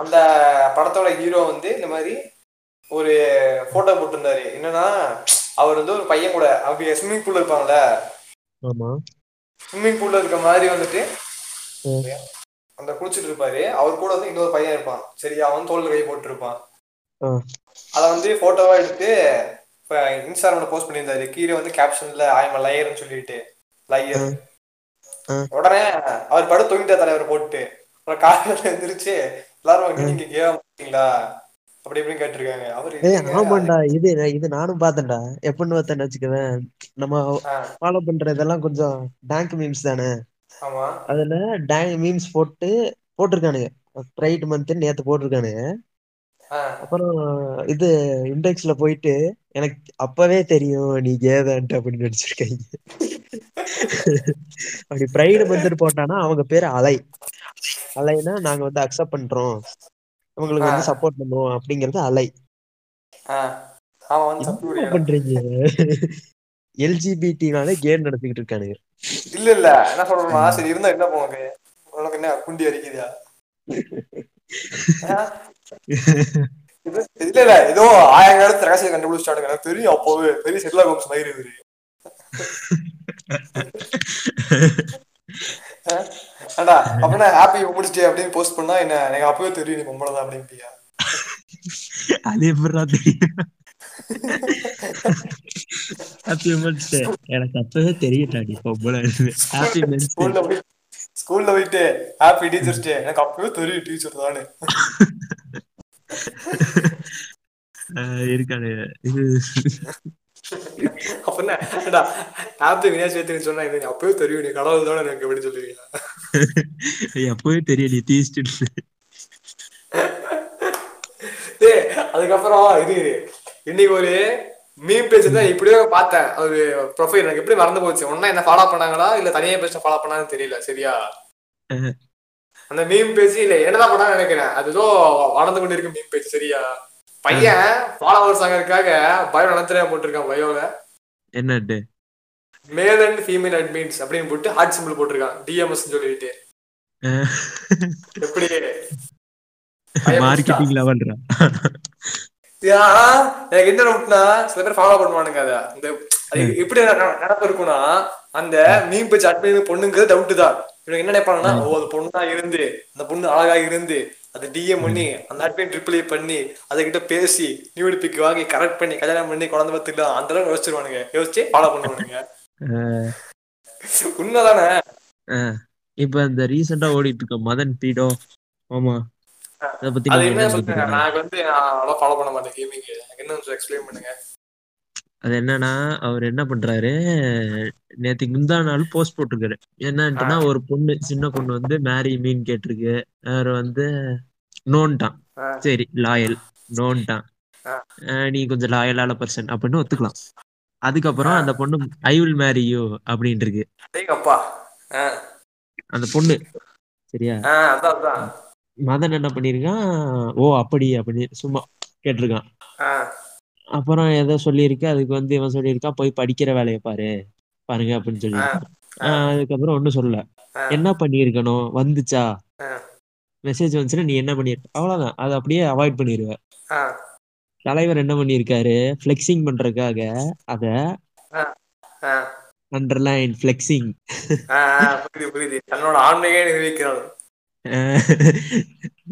அந்த படத்தோட ஹீரோ வந்து இந்த மாதிரி ஒரு போட்டோ போட்டிருந்தாரு. என்னன்னா அவர் வந்து ஒரு பையன் கூட அவங்க ஸ்விம்மிங் பூல்ல இருப்பாங்கல்ல? ஸ்விம்மிங் பூல்ல இருக்க மாதிரி வந்துட்டு. அந்த குளிச்சுட்டு இருப்பாரு. அவர் கூட வந்து இன்னொரு பையன் இருப்பான். சரியா அவன் தோல்ல கை போட்டு இருப்பான். அத வந்து போட்டோவா எடுத்து இப்ப இன்ஸ்டாகிராம்ல போஸ்ட் பண்ணியிருந்தாரு. கீழே வந்து கேப்ஷன்ல ஆயம லயர்னு சொல்லிட்டு லயர். உடனே அவர் படம் தூங்கிட்ட தலைவர் போட்டு அப்புறம் காலையில எழுந்திரிச்சு எல்லாரும். நீங்க கேவ மாட்டீங்களா அப்படி இப்படின்னு கேட்டிருக்காங்க. அவர் ஏய் இல்லைங்க, ஆமாண்டா இது இது நானும் பார்த்தேன்டா. எப்படின்னு பார்த்தேன்னு வச்சுக்கவேன். நம்ம ஃபாலோ பண்ற இதெல்லாம் கொஞ்சம் டேங்க் மீம்ஸ் தானே. ஆமா. அதுல டேங்க் மீம்ஸ் போட்டு போட்டிருக்கானுங்க. ரைட் மந்த் நேத்து போட்டிருக்கானுங்க. அப்புறம் இது இண்டெக்ஸ்ல போயிட்டு எனக்கு அப்பவே தெரியும் நீ கேதான்ட்டு அப்படின்னு நடிச்சிருக்காங்க. அப்படி ப்ரைடு மந்த்னு போட்டானா அவங்க பேரு அலை அலைனா நாங்க வந்து அக்செப்ட் பண்றோம். அவங்களுக்கு வந்து. சப்போர்ட் பண்ணுவோம் அப்படிங்கிறது அலை. பண்றீங்க? எல்ஜிபிடினாலே கேம் நடத்திக்கிட்டு இருக்கானுங்க. இல்ல இல்ல. என்ன சொல்றேன்னா சரி இருந்தா என்ன போங்க உனக்கு? என்ன குண்டி? இது- இல்ல இல்ல. ஏதோ ஆயிரம் காலத்து ரகசியம் கண்டுபிடிச்சிட்டானுங்க. எனக்கு தெரியும் அப்போவே பெரிய செட்டில் கோம்ஸ் மயிறு ஏண்டா அப்படின்னா ஹாப்பி முடிச்சிட்டே அப்படின்னு போஸ்ட் பண்ணா என்ன எனக்கு அப்பவே தெரியும் நீ பொம்பளை தான் அப்படின்ட்டியா? அது எப்படா தெரியும்? ஹாப்பி உமன்ஸ் டே எனக்கு அப்பவே தெரியும்டா நீ பொம்பளை. ஹாப்பி மென்ஸ் டே ஸ்கூல்ல போய் ஸ்கூல்ல போயிட்டு ஹாப்பி டீச்சர்ஸ் டே எனக்கு அப்பவே தெரியும் டீச்சர் தானே இருக்கானு. இது ஏண்டா ஹாப்பி விநாயகர் சதுர்த்தின்னு சொன்னா எனக்கு அப்பவே தெரியும் நீ கடவுள் தானே எனக்கு எப்படி சொல்லுவீங்க. அப்பவே தெரியும் நீ தீஸ்ட்டு டேய் அதுக்கப்புறம் இது. இன்னைக்கு ஒரு மீம் பேஜ் தான் இப்படியே பார்த்தேன். ஒரு ப்ரொஃபைல் எனக்கு எப்படி மறந்து போச்சு? ஒன்னா என்ன ஃபாலோ பண்ணாங்களா? இல்ல தனியா பேச ஃபாலோ பண்ணாங்கன்னு தெரியல சரியா. அந்த மீம் பேஜ் இல்ல என்னதான் பண்ணா நினைக்கிறேன். அது ஏதோ வளர்ந்து கொண்டு இருக்கு மீம் பேஜ் சரியா? பையன் ஃபாலோவர்ஸ் ஆகிறதுக்காக பயோ நடத்துறே போட்டிருக்கான் பயோல என்னட்டு மேல் அண்ட் ஃபீமேல் அட்மின்ஸ் அப்படின்னு போட்டு ஹார்ட் சிம்பிள் போட்டிருக்கான். டிஎம்எஸ் சொல்லிட்டு. எப்படி? மார்க்கெட்டிங் லெவல்ரா யா, எனக்கு என்ன டவுட்னா சில பேர் ஃபாலோ பண்ணுவானுங்க அத. இந்த எப்படி நட- நடப்பு இருக்கும்னா அந்த மீன் பேச்சு அட்மின் பொண்ணுங்கிறது டவுட் தான். இவங்க என்ன நினைப்பாங்கன்னா ஓ அந்த பொண்ணா இருந்து அந்த பொண்ணு அழகா இருந்து அது டிஎம் பண்ணி அந்த அட்மின் ட்ரிப்ளை பண்ணி அதுகிட்ட பேசி நியூடு பிக் வாங்கி கரெக்ட் பண்ணி கல்யாணம் பண்ணி குழந்தை பத்துக்கலாம் அந்த அளவுக்கு யோசிச்சிருவானுங்க. யோசிச்சு ஃபாலோ பண்ணுவானுங்க. உண்மைதானே? இப்ப இந்த ரீசெண்டா ஓடிட்டு இருக்க மதன் பீடோ ஆமா. அத பத்தி நான் வந்து ஃபாலோ பண்ண மாட்டேன் கேமிங் எனக்கு என்ன எக்ஸ்பிளைன் பண்ணுங்க. அது என்னன்னா அவர் என்ன பண்றாரு? நேத்து முந்தா நாள் போஸ்ட் போட்டிருக்காரு. என்னன்ட்டுனா ஒரு பொண்ணு சின்ன பொண்ணு வந்து மேரி மீன் கேட்டிருக்கு. அவர் வந்து நோன்ட்டான். சரி லாயல் நோன்ட்டான் நீ கொஞ்சம் லாயலான பர்சன் அப்படின்னு ஒத்துக்கலாம். அதுக்கப்புறம். அந்த பொண்ணு ஐ வில் மேரி யூ அப்படின்னு இருக்கு அந்த பொண்ணு. சரியா? மதன் என்ன பண்ணிருக்கான்? ஓ அப்படி அப்படி சும்மா கேட்டிருக்கான். அப்புறம் ஏதோ சொல்லியிருக்கு. அதுக்கு வந்து இவன் சொல்லியிருக்கான் போய் படிக்கிற வேலையை பாரு. பாருங்க அப்படின்னு ஆஹ் அதுக்கப்புறம் ஒன்றும் சொல்லல. என்ன பண்ணியிருக்கணும்? வந்துச்சா? மெசேஜ் வந்துச்சுன்னா நீ என்ன பண்ணிருக்க அவ்வளவுதான். அதை அப்படியே அவாய்ட் பண்ணிடுவ தலைவர் என்ன பண்ணியிருக்காரு? ஃபிளெக்சிங் பண்றதுக்காக அத அண்டர்லைன் ஃபிளெக்சிங் புரியுது புரியுது. தன்னோட ஆண்மையே நிரூபிக்கிறான்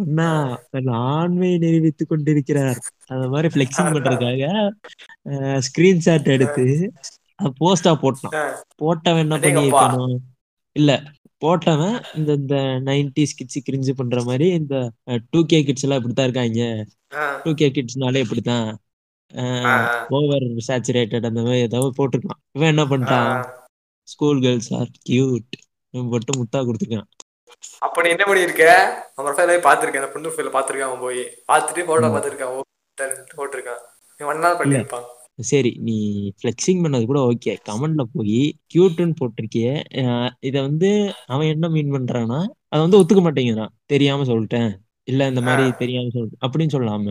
அண்ணா ஆண்மையை நிரூபித்துக் கொண்டிருக்கிறார். அந்த மாதிரி ஃபிளெக்சிங் அதான். பண்றதுக்காக ஸ்கிரீன்ஷாட் எடுத்து போஸ்டா போட்டான் போட்டவன் என்ன அடேங்கப்பா. பண்ணியிருக்கணும் இல்ல போட்டவன் இந்த இந்த நைன்டிஸ் கிட்ஸ் கிரிஞ்சு பண்ற மாதிரி இந்த டூ கே கிட்ஸ் எல்லாம் இப்படித்தான் இருக்காங்க. டூ கே கிட்ஸ்னாலே இப்படித்தான். ஓவர் சேச்சுரேட்டட் அந்த மாதிரி ஏதாவது போட்டிருக்கான். இவன் என்ன பண்ணிட்டான். ஸ்கூல் கேர்ள்ஸ் ஆர் கியூட் போட்டு முத்தா கொடுத்துருக்கான். அப்ப நீ என்ன பண்ணிருக்க? அவன் ப்ரொஃபைல் பாத்திருக்கேன் அந்த பொண்ணு ப்ரொஃபைல பாத்திருக்கான் அவன் போய். பார்த்துட்டு போட்டோ ஓ போட்டிருக்கான். நீ ஒன் நாள் பண்ணிருப்பான். சரி நீ ஃப்ளெக்சிங் பண்ணது கூட ஓகே கமெண்ட்ல போய் கியூட்னு போட்டிருக்கிய. இத வந்து அவன் என்ன மீன் பண்றான்னா அதை வந்து ஒத்துக்க மாட்டேங்கிறான். தெரியாம சொல்லிட்டேன். இல்ல இந்த மாதிரி. தெரியாம சொல் அப்படின்னு சொல்லாம.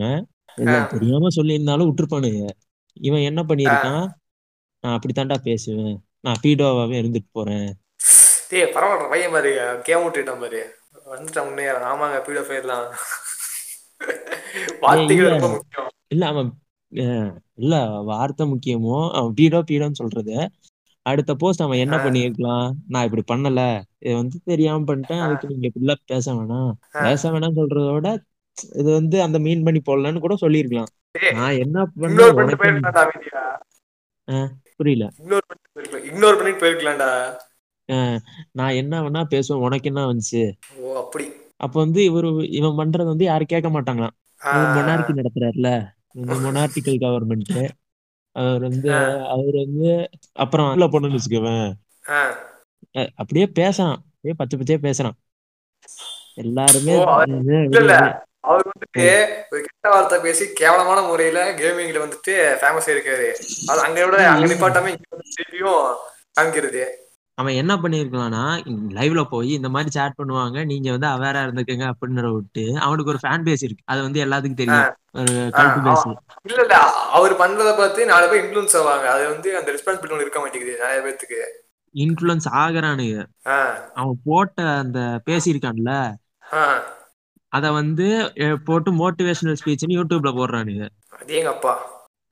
இல்ல. தெரியாம சொல்லியிருந்தாலும் விட்டுருப்பானுங்க. இவன் என்ன பண்ணியிருக்கான்? நான் அப்படித்தான்டா பேசுவேன். நான் பீடோவாவே இருந்துட்டு போறேன். டேய் பரவாயில்ல பையன் பாரு கேம் விட்டுட்டான் பாரு. வந்துட்டான் முன்னே ஆமாங்க பீடோ ஃபயர்லாம் வார்த்தைகள் ரொம்ப முக்கியம். இல்ல அவன் இல்ல வார்த்தை முக்கியமோ அவன் பீடோ பீடோன்னு சொல்றது. அடுத்த போஸ்ட் அவன் என்ன ஆ. பண்ணியிருக்கலாம்? நான் இப்படி பண்ணல. இது வந்து தெரியாம பண்ணிட்டேன். அதுக்கு நீங்க இப்படிலாம் பேச வேணாம். பேச வேணாம்னு சொல்றத விட இது வந்து அந்த மீன் பண்ணி போடலன்னு கூட சொல்லியிருக்கலாம். டேய், நான் என்ன பண்ண புரியல. இக்னோர் பண்ணிட்டு போயிருக்கலாம்டா. நான் என்ன வேணா பேசுவேன் உனக்கு என்ன வந்துச்சு? ஓ அப்படி. அப்ப வந்து இவரு இவன் பண்றது வந்து யாரும் கேட்க மாட்டாங்களாம். மொனார்கி நடத்துறாருல மொனார்டிக்கல் கவர்மெண்ட் அவர் வந்து. அவர் வந்து அப்புறம் உள்ள போனோம்னு வச்சுக்கவேன். அப்படியே பேசுறான். அப்படியே பச்சை பச்சையா பேசுறான். எல்லாருமே அவர் வந்துட்டு ஒரு கெட்ட வார்த்தை பேசி கேவலமான முறையில கேமிங்ல வந்துட்டு ஃபேமஸ் இருக்காரு அது அங்க விட அங்க நிப்பாட்டாம இங்க வந்து திருப்பியும் காமிக்கிறது. அவன் என்ன பண்ணிருக்கலாம்னா லைவ்ல போய் இந்த மாதிரி சேட் பண்ணுவாங்க நீங்க வந்து அவேரா இருந்துக்கங்க அப்படின்னு விட்டு அவனுக்கு ஒரு ஃபேன் பேஸ் இருக்கு. அது வந்து எல்லாத்துக்கும் தெரியும். இல்ல இல்ல அவர் பண்றத பார்த்து நாலு பேர் இன்ஃபுளுன்ஸ் ஆவாங்க. அது வந்து அந்த ரெஸ்பான்சிபிலிட்டி இருக்க மாட்டேங்குது நிறைய பேர்த்துக்கு இன்ஃபுளுன்ஸ் ஆகுறானுங்க. அவன் போட்ட அந்த பேசியிருக்கான்ல? அத வந்து போட்டு மோட்டிவேஷனல் ஸ்பீச்னு யூடியூப்ல போடுறானுங்க. அதேங்க அப்பா?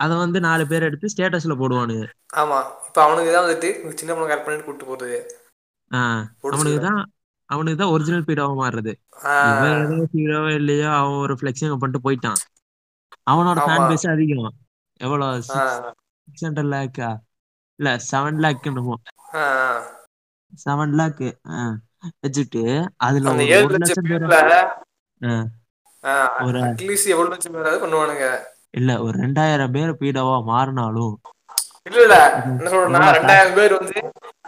அத வந்து நாலு பேர் எடுத்து ஸ்டேட்டஸ்ல போடுவானுங்க. ஆமா. இப்ப அவனுக்கு தான் வந்துட்டு சின்ன பொண்ணு கரெக்ட் பண்ணிட்டு கூட்டு போறது. அவனுக்கு. தான் அவனுக்கு தான் ஒரிஜினல் பீடாவா மாறுறது. இவன் ஏதோ ஹீரோவோ இல்லையோ அவன் ஒரு ஃபிளெக்ஸிங் பண்ணிட்டு போயிட்டான். அவனோட. ஃபேன் பேஸ் அதிகம். எவ்வளோ? ஆ, சிக்ஸ் ஹண்ட்ரட் லேக்கா இல்ல செவன் லேக் என்னமோ. செவன் லேக் வச்சுட்டு அதுல ஒரு லட்சம் பேர் ஒரு அட்லீஸ்ட் எவ்வளவு லட்சம் பேராவது பண்ணுவானுங்க. இல்ல ஒரு ரெண்டாயிரம் பேர் பீடாவா மாறினாலும். இல்ல இல்ல என்ன சொல்றேன்னா ரெண்டாயிரம் பேர் வந்து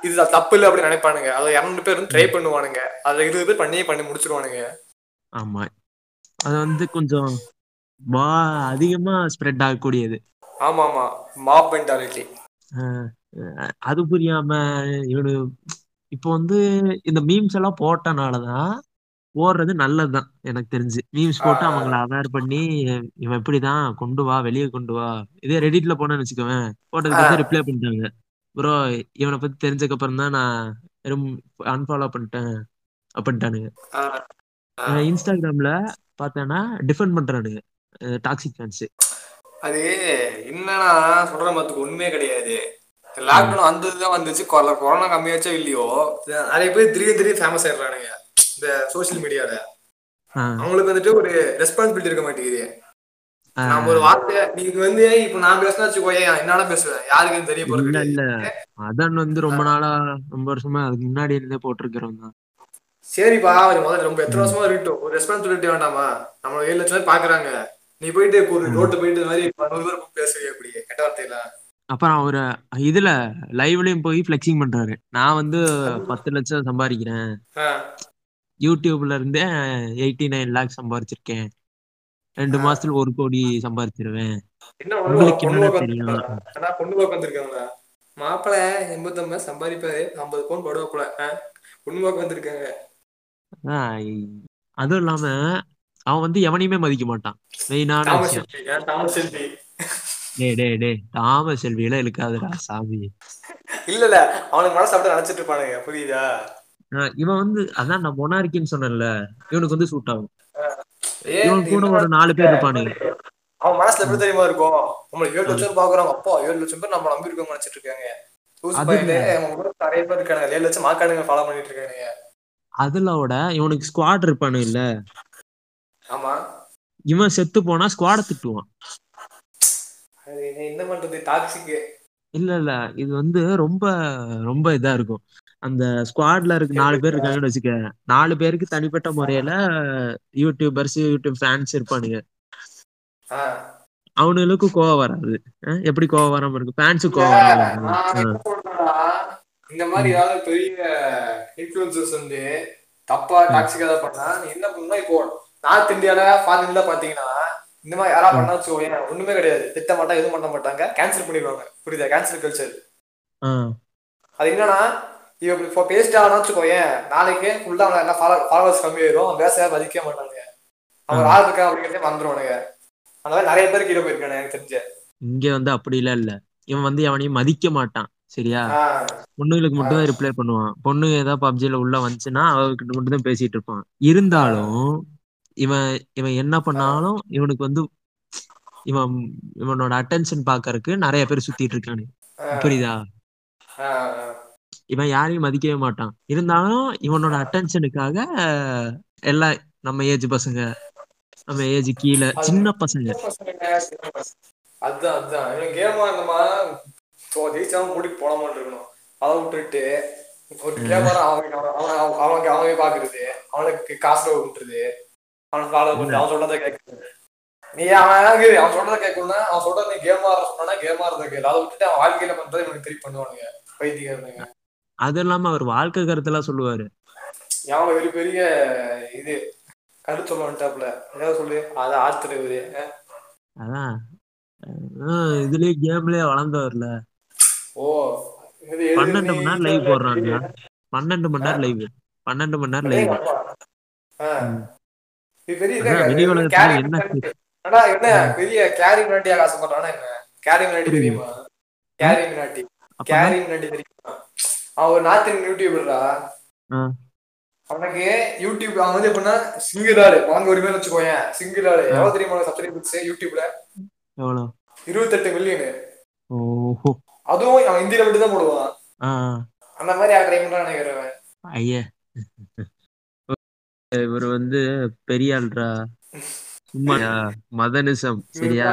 இது தப்பு இல்லை அப்படின்னு நினைப்பானுங்க. அதை இரநூறு பேர் வந்து ட்ரை பண்ணுவானுங்க. அதுல இருபது பேர் பண்ணியே பண்ணி முடிச்சிருவானுங்க. ஆமா. அது வந்து கொஞ்சம் வா அதிகமா ஸ்ப்ரெட் ஆகக்கூடியது. ஆமா ஆமா மாப் மென்டாலிட்டி அது புரியாம இவனு இப்போ வந்து இந்த மீம்ஸ் எல்லாம் போட்டனாலதான் போடுறது நல்லதுதான் எனக்கு தெரிஞ்சு. மீம்ஸ் போட்டு. அவங்கள அவேர் பண்ணி இவன் இப்படிதான் கொண்டு வா வெளியே கொண்டு வா. இதே ரெடிட்ல போனேன்னு வச்சுக்கோவேன். போட்டதுக்கு. வந்து ரிப்ளை பண்ணிட்டாங்க. ப்ரோ இவனை பத்தி தெரிஞ்சதுக்கு அப்புறம் தான் நான் அன்ஃபாலோ பண்ணிட்டேன் அப்படின்ட்டானுங்க. இன்ஸ்டாகிராம்ல பார்த்தேன்னா டிஃபெண்ட் பண்றானுங்க. டாக்ஸிக் ஃபேன்ஸ் அது என்னன்னா சொல்ற மத்துக்கு உண்மையே கிடையாது. லாக்டவுன் வந்ததுதான் வந்துச்சு. கொரோனா கம்மியாச்சோ இல்லையோ நிறைய பேர் திடீர்னு திடீர்னு ஃபேமஸ் ஆயிடுறானுங்க. இந்த சோஷியல் மீடியால அவங்களுக்கு வந்துட்டு ஒரு ரெஸ்பான்சிபிலிட்டி இருக்க மாட்டேங்குது. நாம ஒரு வார்த்தை நீங்க வந்து இப்ப நான் பேசினா வச்சுக்கோயே என்னால பேசுவேன்? யாருக்கு இது தெரிய போறது இல்ல அதான் வந்து ரொம்ப நாளா ரொம்ப வருஷமா அதுக்கு முன்னாடி இருந்தே போட்டிருக்கிறவன் தான். சரிப்பா அது முதல்ல ரொம்ப எத்தனை வருஷமா இருக்கட்டும். ஒரு ரெஸ்பான்சிபிலிட்டி வேண்டாமா? நம்ம ஏழு லட்சம் பேர் பாக்குறாங்க. நீ போயிட்டு ஒரு ரோட்டு போயிட்டு இந்த மாதிரி நூறு பேர் பேசுவீங்க அப்படி கெட்ட வார்த்தையில. அப்புறம் அவரு இதுல லைவ்லயும் போய் ஃபிளெக்சிங் பண்றாரு. நான் வந்து பத்து லட்சம் சம்பாதிக்கிறேன். யூடியூப்ல இருந்தே எயிட்டி நைன் லேக் சம்பாதிச்சிருக்கேன் ரெண்டு. மாசத்துல ஒரு கோடி சம்பாதிச்சிருவேன் என்ன உங்களுக்கு பார்க்க தெரியும்? பொண்ணு பார்க்க வந்திருக்காங்களா மாப்பிள்ள எண்பத்தொன்பது சம்பாதிப்பாரு ஐம்பது பவுன் படுவாப்புல. பொண்ணு பார்க்க வந்திருக்காங்க. அதுவும் இல்லாம அவன் வந்து எவனையுமே மதிக்க மாட்டான். மெயினான டே டே டே தாமஸ் செல்வியில இழுக்காதுடா சாமி. இல்ல. அவனுக்கு மனசு அப்படியே நினைச்சிட்டு இருப்பானுங்க. புரியுதா? இவன் வந்து அதான் நான் மொனார்கின்னு சொன்னேன்ல இவனுக்கு வந்து சூட் ஆகும். இவன் கூட ஒரு நாலு பேர் இருப்பானுங்க. அவன் மனசுல எப்படி. தெரியுமா இருக்கும்? நம்மள ஏழு. லட்சம் பாக்குறாங்க. அப்பா ஏழு லட்சம் பேர் நம்ம நம்பி இருக்கோம் நினைச்சிட்டு இருக்காங்க நிறைய பேர் இருக்காங்க ஏழு லட்சம் மாக்கானுங்க ஃபாலோ பண்ணிட்டு இருக்கானுங்க. அதுல விட இவனுக்கு ஸ்குவாட் இருப்பானு இல்ல. ஆமா. இவன் செத்து போனா ஸ்குவாட திட்டுவான். என்ன பண்றது? டாக்ஸிக் இல்ல இல்ல. இது வந்து ரொம்ப ரொம்ப இதா இருக்கும். அந்த ஸ்குவாட்ல இருக்கு நாலு பேர் இருக்காங்கன்னு வச்சுக்க. நாலு பேருக்கு தனிப்பட்ட முறையில யூடியூபர்ஸ் யூடியூப் ஃபேன்ஸ் இருப்பானுங்க. அவனுங்களுக்கு கோவம் வராது. எப்படி கோவம் வராம இருக்கு ஃபேன்ஸுக்கு கோவம் சொல்றேன்னா இந்த மாதிரி. ஏதாவது பெரிய இன்ஃபுளுசர்ஸ் வந்து தப்பா ம். டாக்ஸிக் ஏதாவது பண்ணா நீ என்ன பண்ணா இப்போ நார்த் இந்தியால ஃபாரின்ல பாத்தீங்கன்னா இந்த மாதிரி யாரா. பண்ணா வச்சுக்கோங்க ஒண்ணுமே கிடையாது. திட்ட மாட்டாங்க எதுவும் பண்ண மாட்டாங்க. கேன்சல் பண்ணிடுவாங்க. புரியுதா? கேன்சல் கல்ச்சர் அது என்னன்னா இவ இப்படி இப்போ பேசிட்டான்னு வச்சுக்கோயேன் நாளைக்கு ஃபுல்லா அவன் என்ன ஃபாலோ ஃபாலோவர்ஸ் கம்மியாயிரும் அவன் பேச மதிக்க மாட்டாங்க அவன். ஆள் இருக்கான் அப்படிங்கிறதே மறந்துடுவானுங்க மாதிரி நிறைய பேருக்கு கீழே போயிருக்கானு எனக்கு தெரிஞ்ச. இங்க வந்து அப்படி எல்லாம் இல்ல. இவன் வந்து எவனையும் மதிக்க மாட்டான் சரியா? பொண்ணுங்களுக்கு மட்டும் தான் ரிப்ளை பண்ணுவான். பொண்ணு ஏதாவது பப்ஜில உள்ள வந்துச்சுன்னா அவகிட்ட மட்டும் தான் பேசிட்டு இருப்பான். இருந்தாலும் இவன் இவன் என்ன பண்ணாலும் இவனுக்கு வந்து இவன் இவனோட அட்டென்ஷன் பாக்கறதுக்கு நிறைய பேர் சுத்திட்டு இருக்கானு புரியுதா? இவன் யாரையும் மதிக்கவே மாட்டான். இருந்தாலும் இவனோட அட்டென்ஷனுக்காக எல்லா நம்ம ஏஜ் பசங்க நம்ம ஏஜ் கீழே சின்ன பசங்க. அதுதான் அதுதான் இவன் கேம் ஆடணுமா ஜெயிச்சாலும் மூடிட்டு போன மாதிரி இருக்கணும். அதை விட்டுட்டு ஒரு கேமரா அவனுக்கு அவன் அவன் அவனுக்கு அவனே பாக்குறது அவனுக்கு காசு விட்டுறது அவனுக்கு ஃபாலோ பண்ணி அவன் சொல்றதை கேட்கறது. நீ அவன் அவன் சொல்றதை கேட்கணும்னா அவன் சொல்றத நீ கேம் ஆடுற சொன்னா கேம் ஆடுறத கேளு. அதை விட்டுட்டு அவன் வாழ்க்கையில பண்றது இவனுக்கு திருப்பி பண்ணுவானுங்க பைத்தியக்காரனுங்க. அது இல்லாம அவர் வாழ்க்கை கருத்தெல்லாம் சொல்லுவாரு. அவன் ஒரு பெரிய இது கருத்து சொல்ல வந்துட்டாப்ல ஏதாவது சொல்லு அதை ஆத்துறது அதான். அஹ் இதுலயே கேம்லயே வளர்ந்தவர்ல. ஓ பன்னெண்டு மணி நேரம் லைவ் போடுறாங்க. பன்னெண்டு மணி நேரம் லைவ் பன்னெண்டு மணி நேரம் லைவ் பெரிய அதான். வெளி இது உலகத்துல carry என்ன mentality. அடா, என்ன பெரிய கேரி மினாட்டியாக ஆசைப்படுறானா என்ன? கேரி மினாட்டி புரியல. தெரியுமா கேரி மினாட்டி அப்ப கேரி மினாட்டி தெரியுமா? அவன் ஒரு நார்த் யூடியூபர்டா. அவனுக்கு யூடியூப் அவன் வந்து எப்படின்னா சிங்கிள் ஆளு வாங்க ஒரு பேர் வச்சுக்கோயேன். சிங்கிள் ஆளு. எவ்வளவு தெரியுமா சப்ஸ்கிரைபர்ஸ் யூடியூப்ல இருபத்தெட்டு மில்லியனு அதுவும் அவன் இந்தியில மட்டும் தான் போடுவான். அந்த மாதிரி ட்ரை பண்றான்னு நினைக்கிறவன் ஐயா. இவர் வந்து பெரிய ஆள்ரா. சும்மா மதனிசம். சரியா.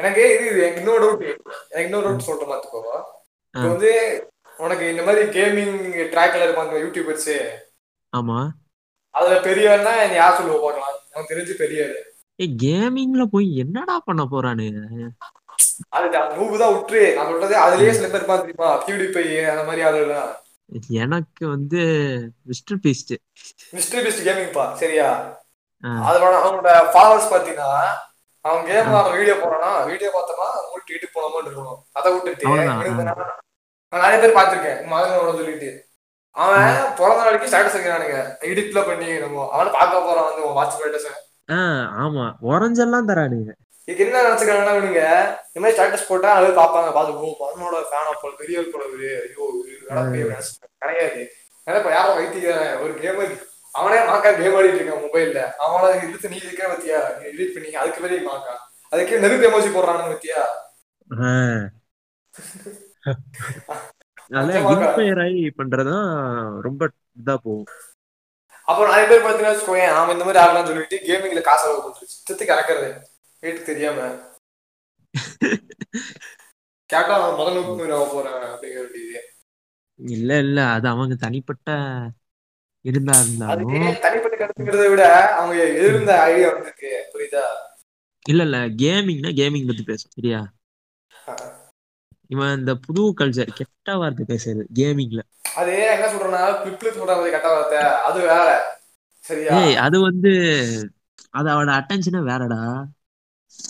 எனக்கு இது இது எனக்கு இன்னொரு டவுட் எனக்கு இன்னொரு டவுட் சொல்றேன் பாத்துக்கோ. இப்போ. வந்து உனக்கு இந்த மாதிரி கேமிங் ட்ராக்ல இருப்பாங்க யூடியூபர்ஸ் ஆமா. அதுல பெரியவன்னா நீ யார் சொல்லுவ பார்க்கலாம். எனக்கு தெரிஞ்சு பெரிய ஆளு. ஏய் கேமிங்ல போய் என்னடா பண்ண போறானு? அது நூவு தான் விட்டுரு நான் சொல்றது அதுலயே சில பேர் தெரியுமா? பியூடிபை அந்த மாதிரி ஆளுலாம் எனக்கு வந்து mister beast mister beast gaming பா சரியா. அதோட அவனோட ஃபாலோவர்ஸ் பாத்தீங்கன்னா அவன் கேம். ஆடுற வீடியோ போறானா? வீடியோ பார்த்தோம்னா உங்களுக்கு வீட்டுக்கு போன மாதிரி இருக்கணும் அதை விட்டுட்டு நிறைய பேர் பார்த்திருக்கேன். மகனோட சொல்லிட்டு. அவன் பிறந்த நாளைக்கு ஸ்டேட்டஸ் வைக்கிறானுங்க எடிட்ல பண்ணி நம்ம அவனை பார்க்க போறான் வந்து வாட்ச் ஸ்டேட்டஸ் ஆமா. உறைஞ்செல்லாம் தரானுங்க. இதுக்கு என்ன நினைச்சுக்கிறாங்கன்னா இவனுங்க இந்த மாதிரி ஸ்டேட்டஸ் போட்டா அது பார்ப்பாங்க. பார்த்து ஓ மகனோட ஃபேனா போல பெரிய போல ஐயோ கிடையாது. ஏன்னா யாரோ வைத்திக்கிறேன் ஒரு கேமர் அவனே மாக்கா கேம் ஆடிட்டு இருக்கான் மொபைல்ல அவனை இழுத்து நீ இருக்கிற பத்தியா? நீ எடிட் பண்ணி அதுக்கு பெரிய மாக்கா அதுக்கு நெருப்பு எமோஜி போடுறானு பத்தியா? பண்றதுதான் ரொம்ப இதா போகும். அப்புறம் நிறைய பேர் பார்த்தீங்கன்னா வச்சுக்கோயேன் அவன் இந்த மாதிரி ஆகலாம்னு சொல்லிட்டு கேமிங்ல காசு செலவு பண்றது. சித்தத்துக்கு இறக்குறது. வீட்டுக்கு தெரியாம. கேட்டா முதல் நோக்கு போறேன் அப்படிங்கிற இல்ல இல்ல அது அவங்க தனிப்பட்ட இருந்தா இருந்தாலும் தனிப்பட்ட கருத்துங்கிறத விட அவங்க எழுந்த ஐடியா வந்திருக்கு புரியுதா? இல்ல இல்ல. கேமிங்னா கேமிங் பத்தி பேசும் சரியா? இவன் இந்த புது கல்ச்சர் கெட்ட வார்த்தை பேசுறது கேமிங்ல அது என்ன சொல்றேன்னா பிப்ளு சொல்றது கெட்ட வார்த்தை. அது வேற. சரியா? ஏய் அது வந்து அது அவட அட்டென்ஷனே வேறடா.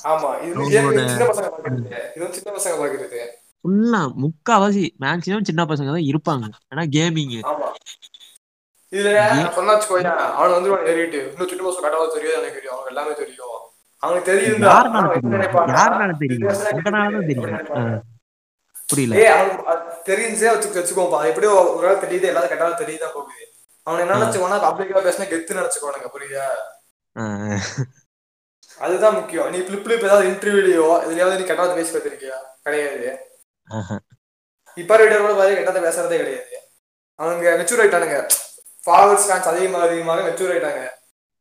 ஆமா. இது சின்ன பசங்க பாக்குறது. இது வந்து சின்ன பசங்க பாக்குறது. ஃபுல்லா முக்காவாசி மேக்சிமம் சின்ன பசங்க தான் இருப்பாங்க. ஆனா கேமிங் ஆமா. இதுல சொன்னா வச்சுக்கோயேன் அவன் வந்துருவான் ஏறிட்டு இன்னும் சுட்டு மாசம் கட்டவா தெரியும் எனக்கு தெரியும். அவனுக்கு எல்லாமே தெரியும். அவனுக்கு தெரியும்? புரியல. தெரிஞ்சே வச்சுக்க வச்சுக்கோப்பா எப்படியோ ஒரு நாள் தெரியுது எல்லாரும் கட்டாலும் தெரியுதான் போகுது. அவன் என்ன நினைச்சுக்கோனா பப்ளிக்கா பேசினா கெத்து நினைச்சுக்கோனுங்க புரியுதா? அதுதான் முக்கியம். நீ பிளிப் பிளிப் ஏதாவது இன்டர்வியூலயோ எதுலயாவது நீ கெட்டாவது பேசி பார்த்திருக்கியா? கிடையாது. இப்ப ரீடர் கூட பாரு கெட்டதை பேசுறதே கிடையாது. அவனுங்க மெச்சூர் ஆயிட்டானுங்க. ஃபார்வர்ட் ஸ்டான்ஸ் அதிகமாக அதிகமாக மெச்சூர் ஆயிட்டாங்க.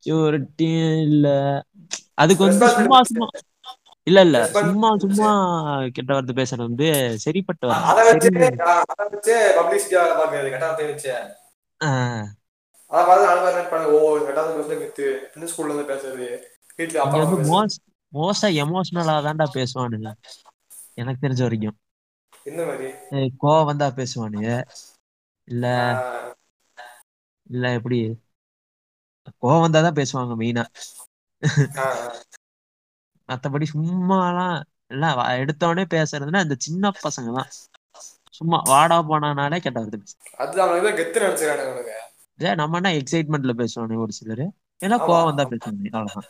Maturity இல்ல அதுக்கு வந்து சும்மா சும்மா இல்ல இல்ல. சும்மா சும்மா கெட்ட வார்த்தை பேசுறது வந்து சரிப்பட்ட அதை வச்சு அதை வச்சு பப்ளிசிட்டி ஆக பாக்குறது கெட்டாத வச்சு ஆ, அதை பார்த்து நாலு பேர் நினைப்பாங்க ஓ கெட்டாத பேசுறது ஸ்கூல்ல இருந்து அப்பா வந்து மோஸ்ட் மோஸ்டா எமோஷனலா தான்டா பேசுவானுங்க. எனக்கு தெரிஞ்ச வரைக்கும். மாதிரி? ஏய், கோவம் வந்தா பேசுவானுங்க. இல்ல இல்ல எப்படி? கோவம் வந்தாதான் பேசுவாங்க மெயினா மத்தபடி சும்மாலாம் எல்லாம் வ- எடுத்தோடனே பேசுறதுன்னா இந்த சின்ன பசங்க தான் சும்மா வாடா போனானாலே கெட்ட அது தான் அவனுங்க. ஏ நம்ம என்ன எக்ஸைட்மெண்ட்ல பேசுவானே ஒரு சிலரு? ஏன்னா கோவம் வந்தா பேசுவாங்க அவ்வளவுதான்.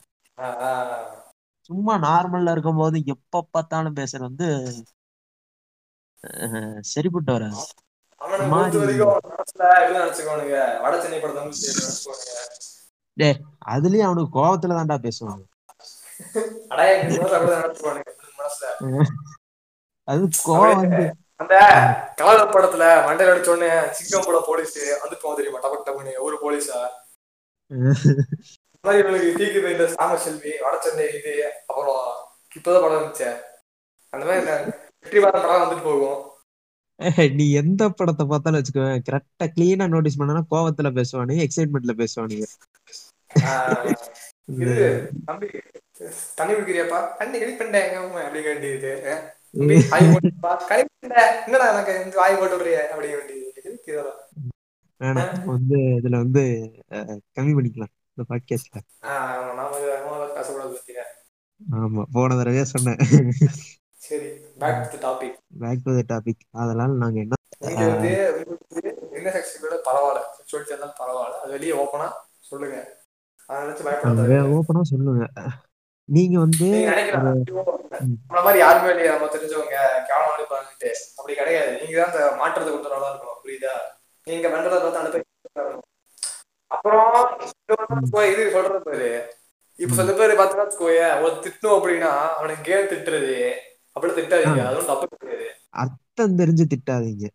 சும்மா நார்மல்ல இருக்கும்போது எப்ப பார்த்தாலும் பேசுறது வந்து சரிப்பட்டு வராது. அதுலயும் அவனுக்கு கோவத்துல தான்டா பேசுவாங்க. அது கோவம் வந்து. அந்த கலர் படத்துல மண்டையில அடிச்ச உடனே சிங்கம் போட போலீஸ் வந்து போக தெரியுமா? டபக் டபுன்னு ஒரு போலீஸா? மாதிரி இவனுக்கு தீக்குது இந்த சாம செல்வி வடச்சென்னை இது அப்புறம் இப்பதான் படம் இருந்துச்சே அந்த மாதிரி இந்த வெற்றிமாறன் படம் வந்துட்டு போகும். நீ எந்த படத்தை பார்த்தாலும் வச்சுக்கோ கரெக்டா கிளீனா நோட்டீஸ் பண்ணனா கோவத்துல பேசுவானுங்க எக்ஸைட்மெண்ட்ல பேசுவானுங்க. வந்து இதுல வந்து கம்மி பண்ணிக்கலாம் இந்த பாட்காஸ்ட்ல ஆமா போன தடவையே சொன்னேன். சரி. Back to topic back to topic அதனால நாங்க என்ன வந்து என்ன செக்ஷனோட பரவாயில்ல. செக்ஷுவலிட்டி இருந்தாலும் பரவாயில்ல. அது வெளியே ஓப்பனா சொல்லுங்க. அதை நினைச்சு பயப்பட அங்க தேவையில்லை ஓப்பனா சொல்லுங்க. நீங்க வந்து நீங்க ஒரு நினைக்கலாம் ஐயோ, ம், நம்மள மாதிரி யாருமே இல்லையா. நம்ம தெரிஞ்சவங்க கேவலம் அனுப்பாங்கன்ட்டு அப்படி கிடையாது. நீங்க தான் அந்த மாற்றத்தை கொண்டு நல்லா இருக்கணும். புரியுதா? நீங்க பண்றதை பார்த்து அனுப்ப அப்புறம் இது சொல்றது பாரு. இப்ப. சில பேர் பார்த்தா வச்சுக்கோயே ஒரு திட்டணும் அப்படின்னா அவனுக்கு கேம் திட்டுறது? அப்படி திட்டாதீங்க. அதுவும் தப்பு கிடையாது. அர்த்தம் தெரிஞ்சு திட்டாதீங்க.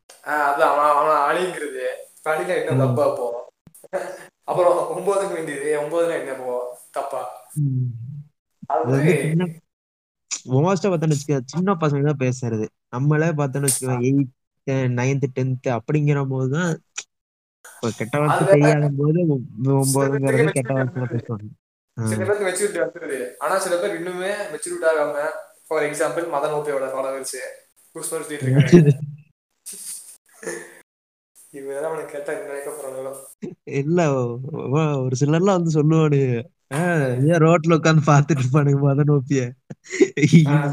அதான் அவன் அவன் அழிங்கிறது அழிங்க என்ன தப்பா போ? அப்புறம் ஒன்பதுக்கு வேண்டியது. ஒன்பதுனா என்ன போ? தப்பா. அது அது மோஸ்டா பார்த்தோன்னு வச்சுக்கோ சின்ன பசங்க தான் பேசுறது. நம்மளே பார்த்தோன்னு வச்சுக்கோ எயித் நைன்த் டென்த் அப்படிங்கிற போதுதான் கெட்ட வார்த்தை தெரியாத போது ஒன்பதுங்கிறது கெட்ட வார்த்தை பேசுவாங்க. சில பேருக்கு மெச்சூரிட்டி வந்துருது. ஆனா சில பேர் இன்னுமே மெச்சூரிட்டி ஆகாம ஃபார் எக்ஸாம்பிள் மதன் ஓபியோட ஃபாலோவர்ஸ் குஸ்மர் சுத்திட்டு இருக்காங்க இவன் அவனுக்கு கேட்டா நினைக்க போறாங்களோ இல்ல ஒரு சிலர்லாம் வந்து சொல்லுவானுங்க. ஆஹ் ஏன் ரோட்ல உட்காந்து பாத்துட்டு இருப்பானுங்க மத நோப்பிய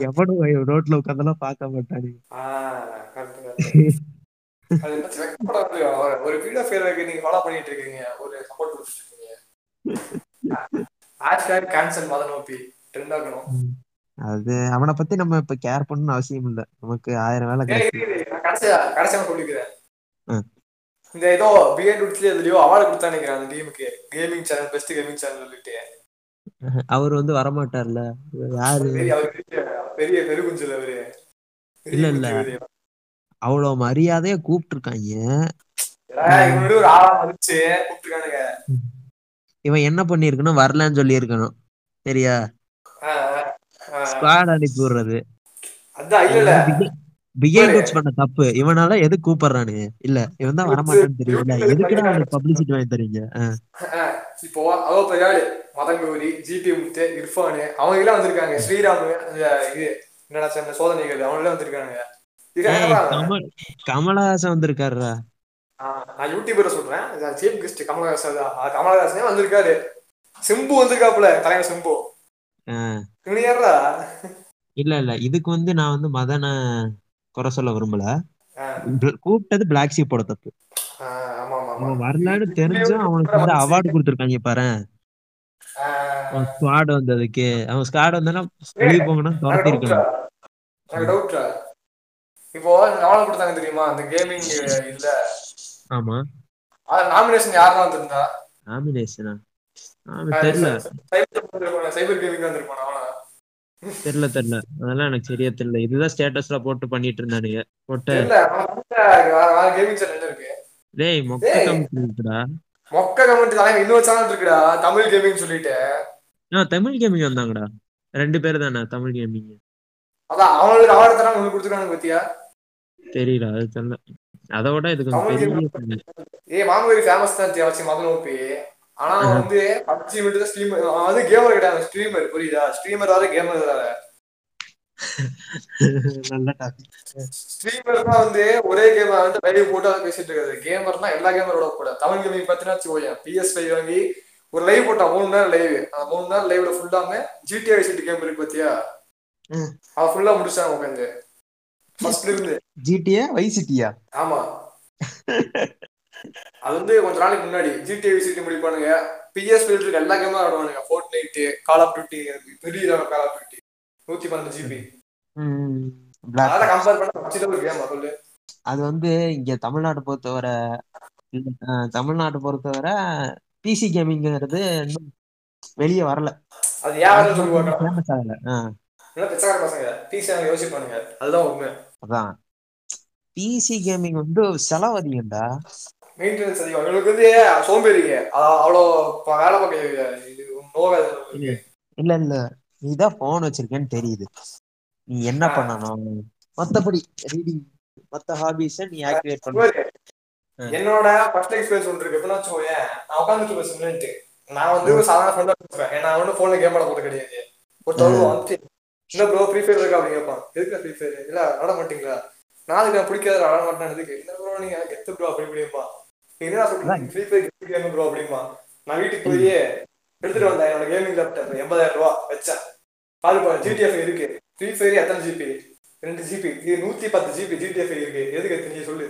எவனும் ரோட்ல உட்காந்தெல்லாம் பார்க்க மாட்டானுங்க ஒரு வீடியோ ஃபேருக்கு நீங்க ஃபாலோ பண்ணிட்டு இருக்கீங்க. ஒரு சப்போர்ட் கொடுத்துட்டு இருக்கீங்க. Hashtag cancel Madan OP trend ஆகணும். அது அவனை பத்தி நம்ம இப்ப கேர் பண்ணணும்னு அவசியம் இல்ல. நமக்கு ஆயிரம் வேலை கிடைச்சு. இந்த ஏதோ பிஎன் டுட்ஸ்லயே எதுலயோ அவார்டு கொடுத்தா நினைக்கிறேன் அந்த கேமுக்கு gaming channel best gaming channel சொல்லிட்டு. அவர் வந்து வரமாட்டார்ல. யாரு? அவர் பெரிய பெருகுஞ்சல் அவரு. இல்ல இல்ல. அவ்வளவு மரியாதையா கூப்பிட்டு இருக்காங்க இவன் என்ன பண்ணிருக்கணும் வரலன்னு சொல்லி இருக்கணும் சரியா. ஸ்குவாட் அனுப்பி விடுறது. பிகேன். கோச் பண்ண தப்பு. இவனால எது கூப்பிடுறானுங்க? இல்ல இவன் தான் வரமாட்டான்னு எதுக்குடா தனியா அவனுக்கு பப்ளிசிட்டி வாங்கி தரீங்க இப்போ அவ்வளோ பெரிய ஆளு மதன் கௌரி ஜிபி முத்து இர்ஃபானு அவங்க எல்லாம் வந்திருக்காங்க ஸ்ரீராம் இது என்னடா சொன்ன சோதனைகள் அவங்க எல்லாம் கமல் கமலஹாசன் வந்திருக்காருடா. நான் யூடியூபரை சொல்றேன். சீஃப் கெஸ்ட் கமலஹாசன் தான். கமலஹாசனே வந்திருக்காரு. சிம்பு வந்திருக்காப்புல தலைவர் சிம்பு. இல்ல இல்ல. இதுக்கு வந்து நான் வந்து மதனை குறை சொல்ல விரும்பல. கூப்பிட்டது பிளாக் ஷீப்போட தப்பு. ஆ, ஆமா ஆமா அவன் வரலான்னு தெரிஞ்சும் அவனுக்கு வந்து அவார்டு கொடுத்துருக்காங்க பாரு. அவன் ஸ்குவாட் வந்ததுக்கு. அவன் ஸ்குவாட் வந்தானா வெளியே போங்கன்னா துரத்தி டவுட்ரா இப்போ நாவல் கொடுத்தாங்க தெரியுமா? அந்த கேமிங் இதுல ஆமா நாமினேஷன் யாரெல்லாம் வந்திருந்தா? நாமினேஷனா தெரியல சைபர் கேமிங் வந்திருப்பான் அவனா தெரியல தெரியல அதெல்லாம் எனக்கு சரியா தெரியல இதுதான் ஸ்டேட்டஸ்ல போட்டு பண்ணிட்டு இருந்தானுங்க. போட்டு தெரியல கேமிங் சேனல் இருக்கு? டேய் மொக்க இருக்குடா. மொக்க கமெண்ட் தலைவன் இன்னொரு சேனல் இருக்குடா தமிழ் கேமிங் சொல்லிட்டு. ஆ தமிழ் கேமிங் வந்தாங்கடா. ரெண்டு பேர் தானே தமிழ் கேமிங் அதான் அவங்களுக்கு அவார்டு தராங்க உங்களுக்கு கொடுத்துருக்காங்க பத்தியா? தெரியல அது தெரியல. அதை விட இது கொஞ்சம் பெரிய. ஏய் மாமூலி ஃபேமஸ் தான் வச்சு மதன் ஓபி ஆனா வந்து பப்ஜி மட்டும் ஸ்ட்ரீமர் அது கேமர் கிடையாது ஸ்ட்ரீமர் புரியுதா? ஸ்ட்ரீமர் வேற கேமர் வேற. ஸ்ட்ரீமர் தான் வந்து ஒரே கேம் வந்து லைவ் போட்டு அதை பேசிட்டு இருக்காது கேமர்னா எல்லா கேமரோட கூட. தமிழ் கேமிங் பார்த்தீங்கன்னா வச்சுக்கோங்க பிஎஸ் ஃபைவ் வாங்கி ஒரு லைவ் போட்டா மூணு நேரம் லைவ் அந்த மூணு நேரம் லைவ்ல ஃபுல்லாம ஜிடிஐ சிட்டி கேம் இருக்கு பாத்தியா. அவ ஃபுல்லா முடிச்சாங்க உட்காந்து ஃபர்ஸ்ட்ல இருந்து. ஜிடிஏ வைசிட்டியா ஆமா. அது வந்து கொஞ்ச நாளைக்கு முன்னாடி ஜிடிஐ சிட்டி முடிப்பானுங்க. பிஎஸ் இருக்க எல்லா கேமும் ஆடுவானுங்க Fortnite call of duty பெரிய கால் ஆஃப் டியூட்டி நூத்தி பன்னெண்டு ஜிபி அதெல்லாம் கம்பேர் பண்ண ஒரு கேம் சொல்லு. அது வந்து இங்க தமிழ்நாடு பொறுத்தவரை தமிழ்நாடு பொறுத்தவரை பிசி கேமிங்கிறது இன்னும் வெளியே வரல. அது யாரும் சொல்லுவாங்க. ஃபேமஸ் ஆகல. பிச்சைக்கார பசங்க. பிசி அவங்க யோசிப்பானுங்க. அதுதான் உண்மை. அதான். பிசி கேமிங் வந்து செலவு அதிகம்டா. மெயின்டெனன்ஸ் அதிகம். இவங்களுக்கு வந்து சோம்பேறிங்க. அவ்வளோ வேலை பார்க்க இது நோவே இல்ல இல்ல இல்ல. நீதான் போன் வச்சிருக்கேன்னு தெரியுது. நீ என்ன. பண்ணணும்? மத்தபடி ரீடிங் மத்த ஹாபிஸ நீ ஆக்டிவேட் பண்ண. என்னோட ஃபர்ஸ்ட் எக்ஸ்பீரியன்ஸ் ஒன்று இருக்கு. எப்படின்னா வச்சுக்கோயேன் நான் உட்காந்துட்டு பேசுறேன்ட்டு நான் வந்து ஒரு சாதாரண ஃப்ரெண்டா பேசுவேன். ஏன்னா அவனு போன்ல கேம் விளாட போறது கிடையாது. ஒருத்தவங்க வந்து இல்ல ப்ரோ ஃப்ரீ ஃபயர் இருக்கா? அப்படின்னு கேட்பான். எதுக்கு ஃப்ரீ ஃபயர் இல்ல விளாட மாட்டீங்களா? நான் அதுக்கு நான் பிடிக்காத விளாட மாட்டேன் எதுக்கு? இல்ல ப்ரோ நீங்க கெத்து ப்ரோ அப்படி இப்படிப்பா என்ன சொல்றேன் ஃப்ரீ ஃபயர் கேம் ப்ரோ அப்படிமா நான் வீட்டுக்கு போய் எடுத்துட்டு வந்தேன் என்னோட கேமிங் லேப்டாப் எண்பதாயிரம் ரூபா வச்சேன் பாரு பாரு ஜிடிஎஃப் இருக்கு ஃப்ரீ ஃபயர் எத்தனை ஜிபி ரெண்டு ஜிபி இது நூத்தி பத்து ஜிபி ஜிடிஎஃப் இருக்கு எதுக்கு எத்தனை சொல்லு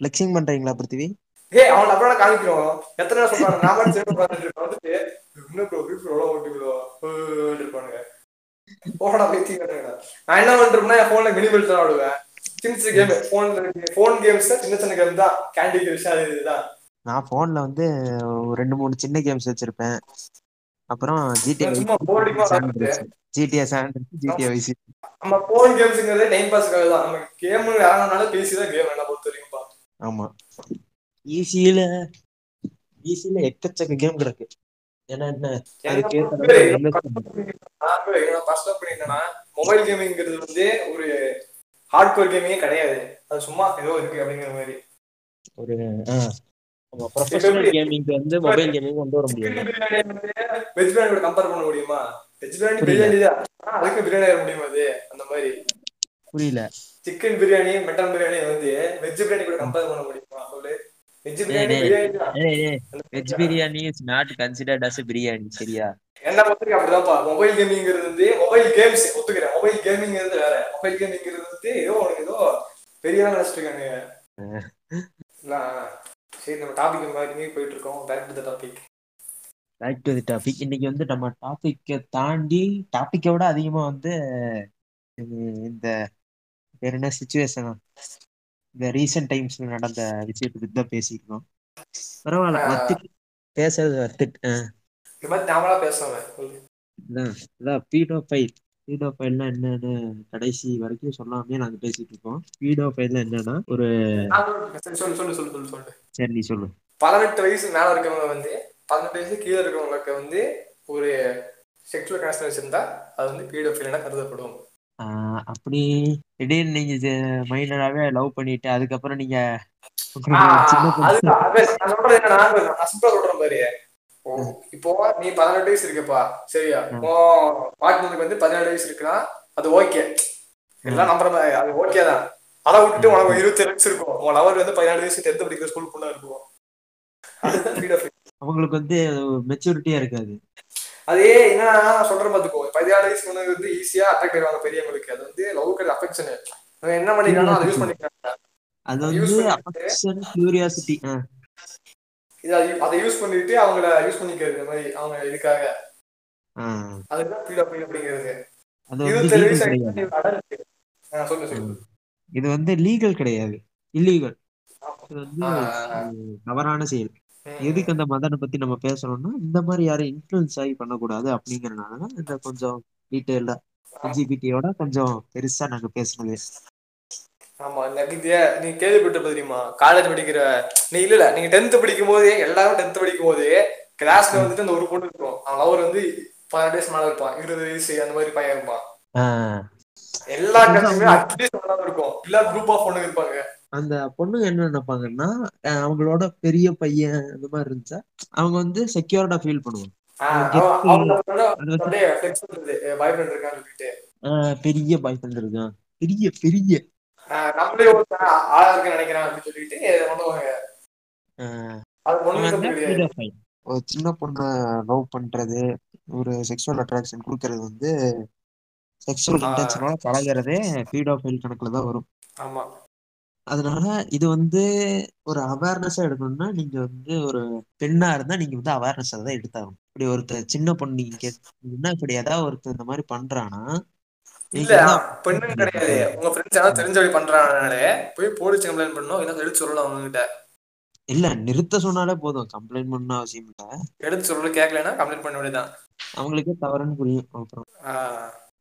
ஃபிளெக்சிங் பண்றீங்களா பிருத்திவி ஏய் அவன் அப்படியே காமிக்கிறோம் எத்தனை நேரம் சொல்றாங்க நான் மட்டும் சேர்ந்து பார்த்துட்டு இருக்கேன் வந்துட்டு இன்னும் ப்ரோ ஃபயர் எவ்வளோ ஓட்டி ப்ரோ இருப்பானுங்க போடா கட்டுங்க நான் என்ன பண்றேன்னா என் போன்ல மினிமல் தான் ஆடுவேன் சின்ன கேம் போன்ல போன் கேம்ஸ் சின்ன சின்ன கேம் தான். கேண்டி கிரஷ் அது இதுதான். நான் போன்ல வந்து ரெண்டு மூணு சின்ன கேம்ஸ் வச்சிருப்பேன். அப்புறம் GTA. GTA San GTA Vice நம்ம போன் கேம்ஸுங்கிறதே டைம் பாஸ்க்காக தான். நம்ம கேம் யாரானாலும் பேசி தான் கேம் என்ன பொறுத்த வரைக்கும்பா ஆமா. ஈஸியில ஈஸியில எக்கச்சக்க கேம் கிடக்கு. ஏன்னா என்ன அதுக்கு ஏத்த மொபைல் கேமிங்கிறது வந்து ஒரு ஹார்ட் கோர் கேமிங்கே கிடையாது. அது சும்மா ஏதோ இருக்கு அப்படிங்கிற மாதிரி. ஒரு ப்ரொஃபஷனல் கேமிங் வந்து மொபைல் கேமிங் கொண்டு வர முடியாது வெஜ் பிரியாணி கூட கம்பேர் பண்ண முடியுமா? வெஜ் பிரியாணி. பிரியாணி தான். அதுக்கு பிரியாணி ஆக முடியுமா அது? அந்த மாதிரி. புரியல. சிக்கன் பிரியாணி மட்டன் பிரியாணி வந்து வெஜ் பிரியாணி கூட கம்பேர் பண்ண முடியுமா. Veg biryani is not considered as biryani சரியா? என்ன பொறுத்தவரைக்கும் அப்படிதான்ப்பா. மொபைல் கேமிங்கிறது வந்து மொபைல் கேம்ஸ் ஒத்துக்கிறேன். மொபைல் கேமிங்கிறது வேற. மொபைல் கேமிங்கிறது வந்து ஏதோ உனக்கு ஏதோ பெரிய இல்ல, சரி நம்ம டாபிக் மாதிரி போயிட்டு இருக்கோம். Back to the topic back to the topic இன்னைக்கு வந்து நம்ம டாபிக்கை தாண்டி டாபிக்கை விட அதிகமா வந்து இந்த வேற என்ன சுச்சுவேஷன் இந்த ரீசெண்ட் டைம்ஸ்ல நடந்த விஷயத்தை பத்தி தான் பேசியிருக்கோம். பரவாயில்ல. வத்துட்டு பேசுறது வத்துட்டு இது மாதிரி நாமளா பேசுவேன் பீடோ ஃபைல் பீடோ ஃபைல்னா என்னன்னு கடைசி வரைக்கும் சொல்லாமே நாங்க பேசிட்டு இருக்கோம் பீடோ ஃபைல்னா என்னன்னா ஒரு சரி, சொல்லு சொல்லு சொல்லு சொல்லு சொல்லு. சரி நீ சொல்லு. பதினெட்டு வயசு மேல இருக்கவங்க வந்து பதினெட்டு வயசு கீழே இருக்கவங்களுக்கு வந்து ஒரு செக்ஷுவல் கனெக்ஷன் வச்சிருந்தா அது வந்து பீடோஃபில்னா கருதப்படும். ஆஹ் அப்படி திடீர்னு நீங்க மைனராகவே லவ் பண்ணிட்டு அதுக்கப்புறம் நீங்க இப்போ நீ பதினெட்டு வயசு இருக்கப்பா. சரியா? உன் பார்ட்னருக்கு வந்து பதினேழு வயசு இருக்குன்னா அது ஓகே எல்லாம் நம்புற அது ஓகே தான். அதை விட்டுட்டு உனக்கு இருபத்தி வயசு இருக்கும். உன் லவர் வந்து பதினாலு வயசு டென்த் படிக்கிற ஸ்கூல் பொண்ணா இருக்கும். அவங்களுக்கு வந்து மெச்சூரிட்டியா இருக்காது. அதே என்னன்னா நான் சொல்றேன் பாத்துக்கோ பதினாலு வயசு பொண்ணு வந்து ஈஸியா அட்ராக்ட் ஆயிடுவாங்க பெரியவங்களுக்கு. அது வந்து லவ் கிடையாது அஃபெக்ஷன் என்ன பண்ணிக்கிறானோ அதை யூஸ் பண்ணிக்கிறாங்க. அது வந்து இதை அதை யூஸ் பண்ணிட்டு அவங்கள யூஸ் பண்ணிக்கிறது இந்த மாதிரி அவங்க இதுக்காக. அதுதான் ஃப்ரீடம் ஃப்ரீ அப்படிங்கிறது. இருபத்தேழு வயசு சொல்லு சொல்லு. இது வந்து லீகல் கிடையாது. இல்லீகல் தவறான செயல். எதுக்கு அந்த மதனை பத்தி நம்ம பேசுறோம்னா இந்த மாதிரி யாரும் இன்ஃப்ளூயன்ஸ் ஆகி பண்ணக்கூடாது அப்படிங்கறதுனால தான் இந்த கொஞ்சம் டீட்டெயில்டா எல்ஜிபிடியோட கொஞ்சம் பெருசா நாங்க பேசுனது ஆமா இந்த வித்யா நீ கேள்விப்பட்ட தெரியுமா காலேஜ் படிக்கிற நீ இல்ல நீங்க டென்த் படிக்கும் போது எல்லாரும் டென்த் படிக்கும் போது கிளாஸ்ல வந்துட்டு அந்த ஒரு பொண்ணு இருக்கும். அவன் அவர் வந்து பதினெட்டு வயசு மேல இருப்பான். இருபது வயசு அந்த மாதிரி பையன் இருப்பான். எல்லா கட்சியுமே அட்லீஸ்ட் இருக்கும். இல்ல குரூப் ஆஃப் பொண்ணுங்க இருப்பாங்க. அந்த பொண்ணுங்க என்ன நினைப்பாங்கன்னா அவங்களோட பெரிய பையன் அந்த மாதிரி இருந்துச்சா அவங்க வந்து செக்யூர்டா ஃபீல் பண்ணுவாங்க. பெரிய பாய் ஃப்ரெண்ட் இருக்கான். பெரிய பெரிய. ஒரு சின்ன பொண்ணை லவ் பண்றது ஒரு செக்ஷுவல் அட்ராக்ஷன் கொடுக்கறது வந்து செக்ஷுவல். இன்டென்ஷனோட பழகிறதே பீடோஃபைல் கணக்குல தான் வரும். ஆமா. அதனால இது வந்து ஒரு அவேர்னஸா எடுக்கணும்னா நீங்க வந்து ஒரு பெண்ணா இருந்தா நீங்க வந்து அவேர்னஸ் தான் எடுத்தாகணும். இப்படி ஒருத்தர் சின்ன பொண்ணு நீங்க கேட்டீங்கன்னா இப்படி ஏதாவது ஒருத்தர் இந்த மாதிரி பண்றானா? இல்ல பெண்ணுன்னு கிடையாது. உங்க ஃப்ரெண்ட்ஸ் யாராவது தெரிஞ்சபடி பண்றாங்கனாலே போய் போலீஸ் கம்ப்ளைண்ட் பண்ணணும் இல்லை எடுத்து சொல்லலாம் அவங்க கிட்ட இல்ல நிறுத்த சொன்னாலே போதும். கம்ப்ளைண்ட் பண்ண அவசியம் இல்ல. எடுத்து சொல்றது கேட்கலன்னா கம்ப்ளைண்ட் பண்ண வேண்டியதான் அவங்களுக்கே தவறுன்னு புரியும். அப்புறம்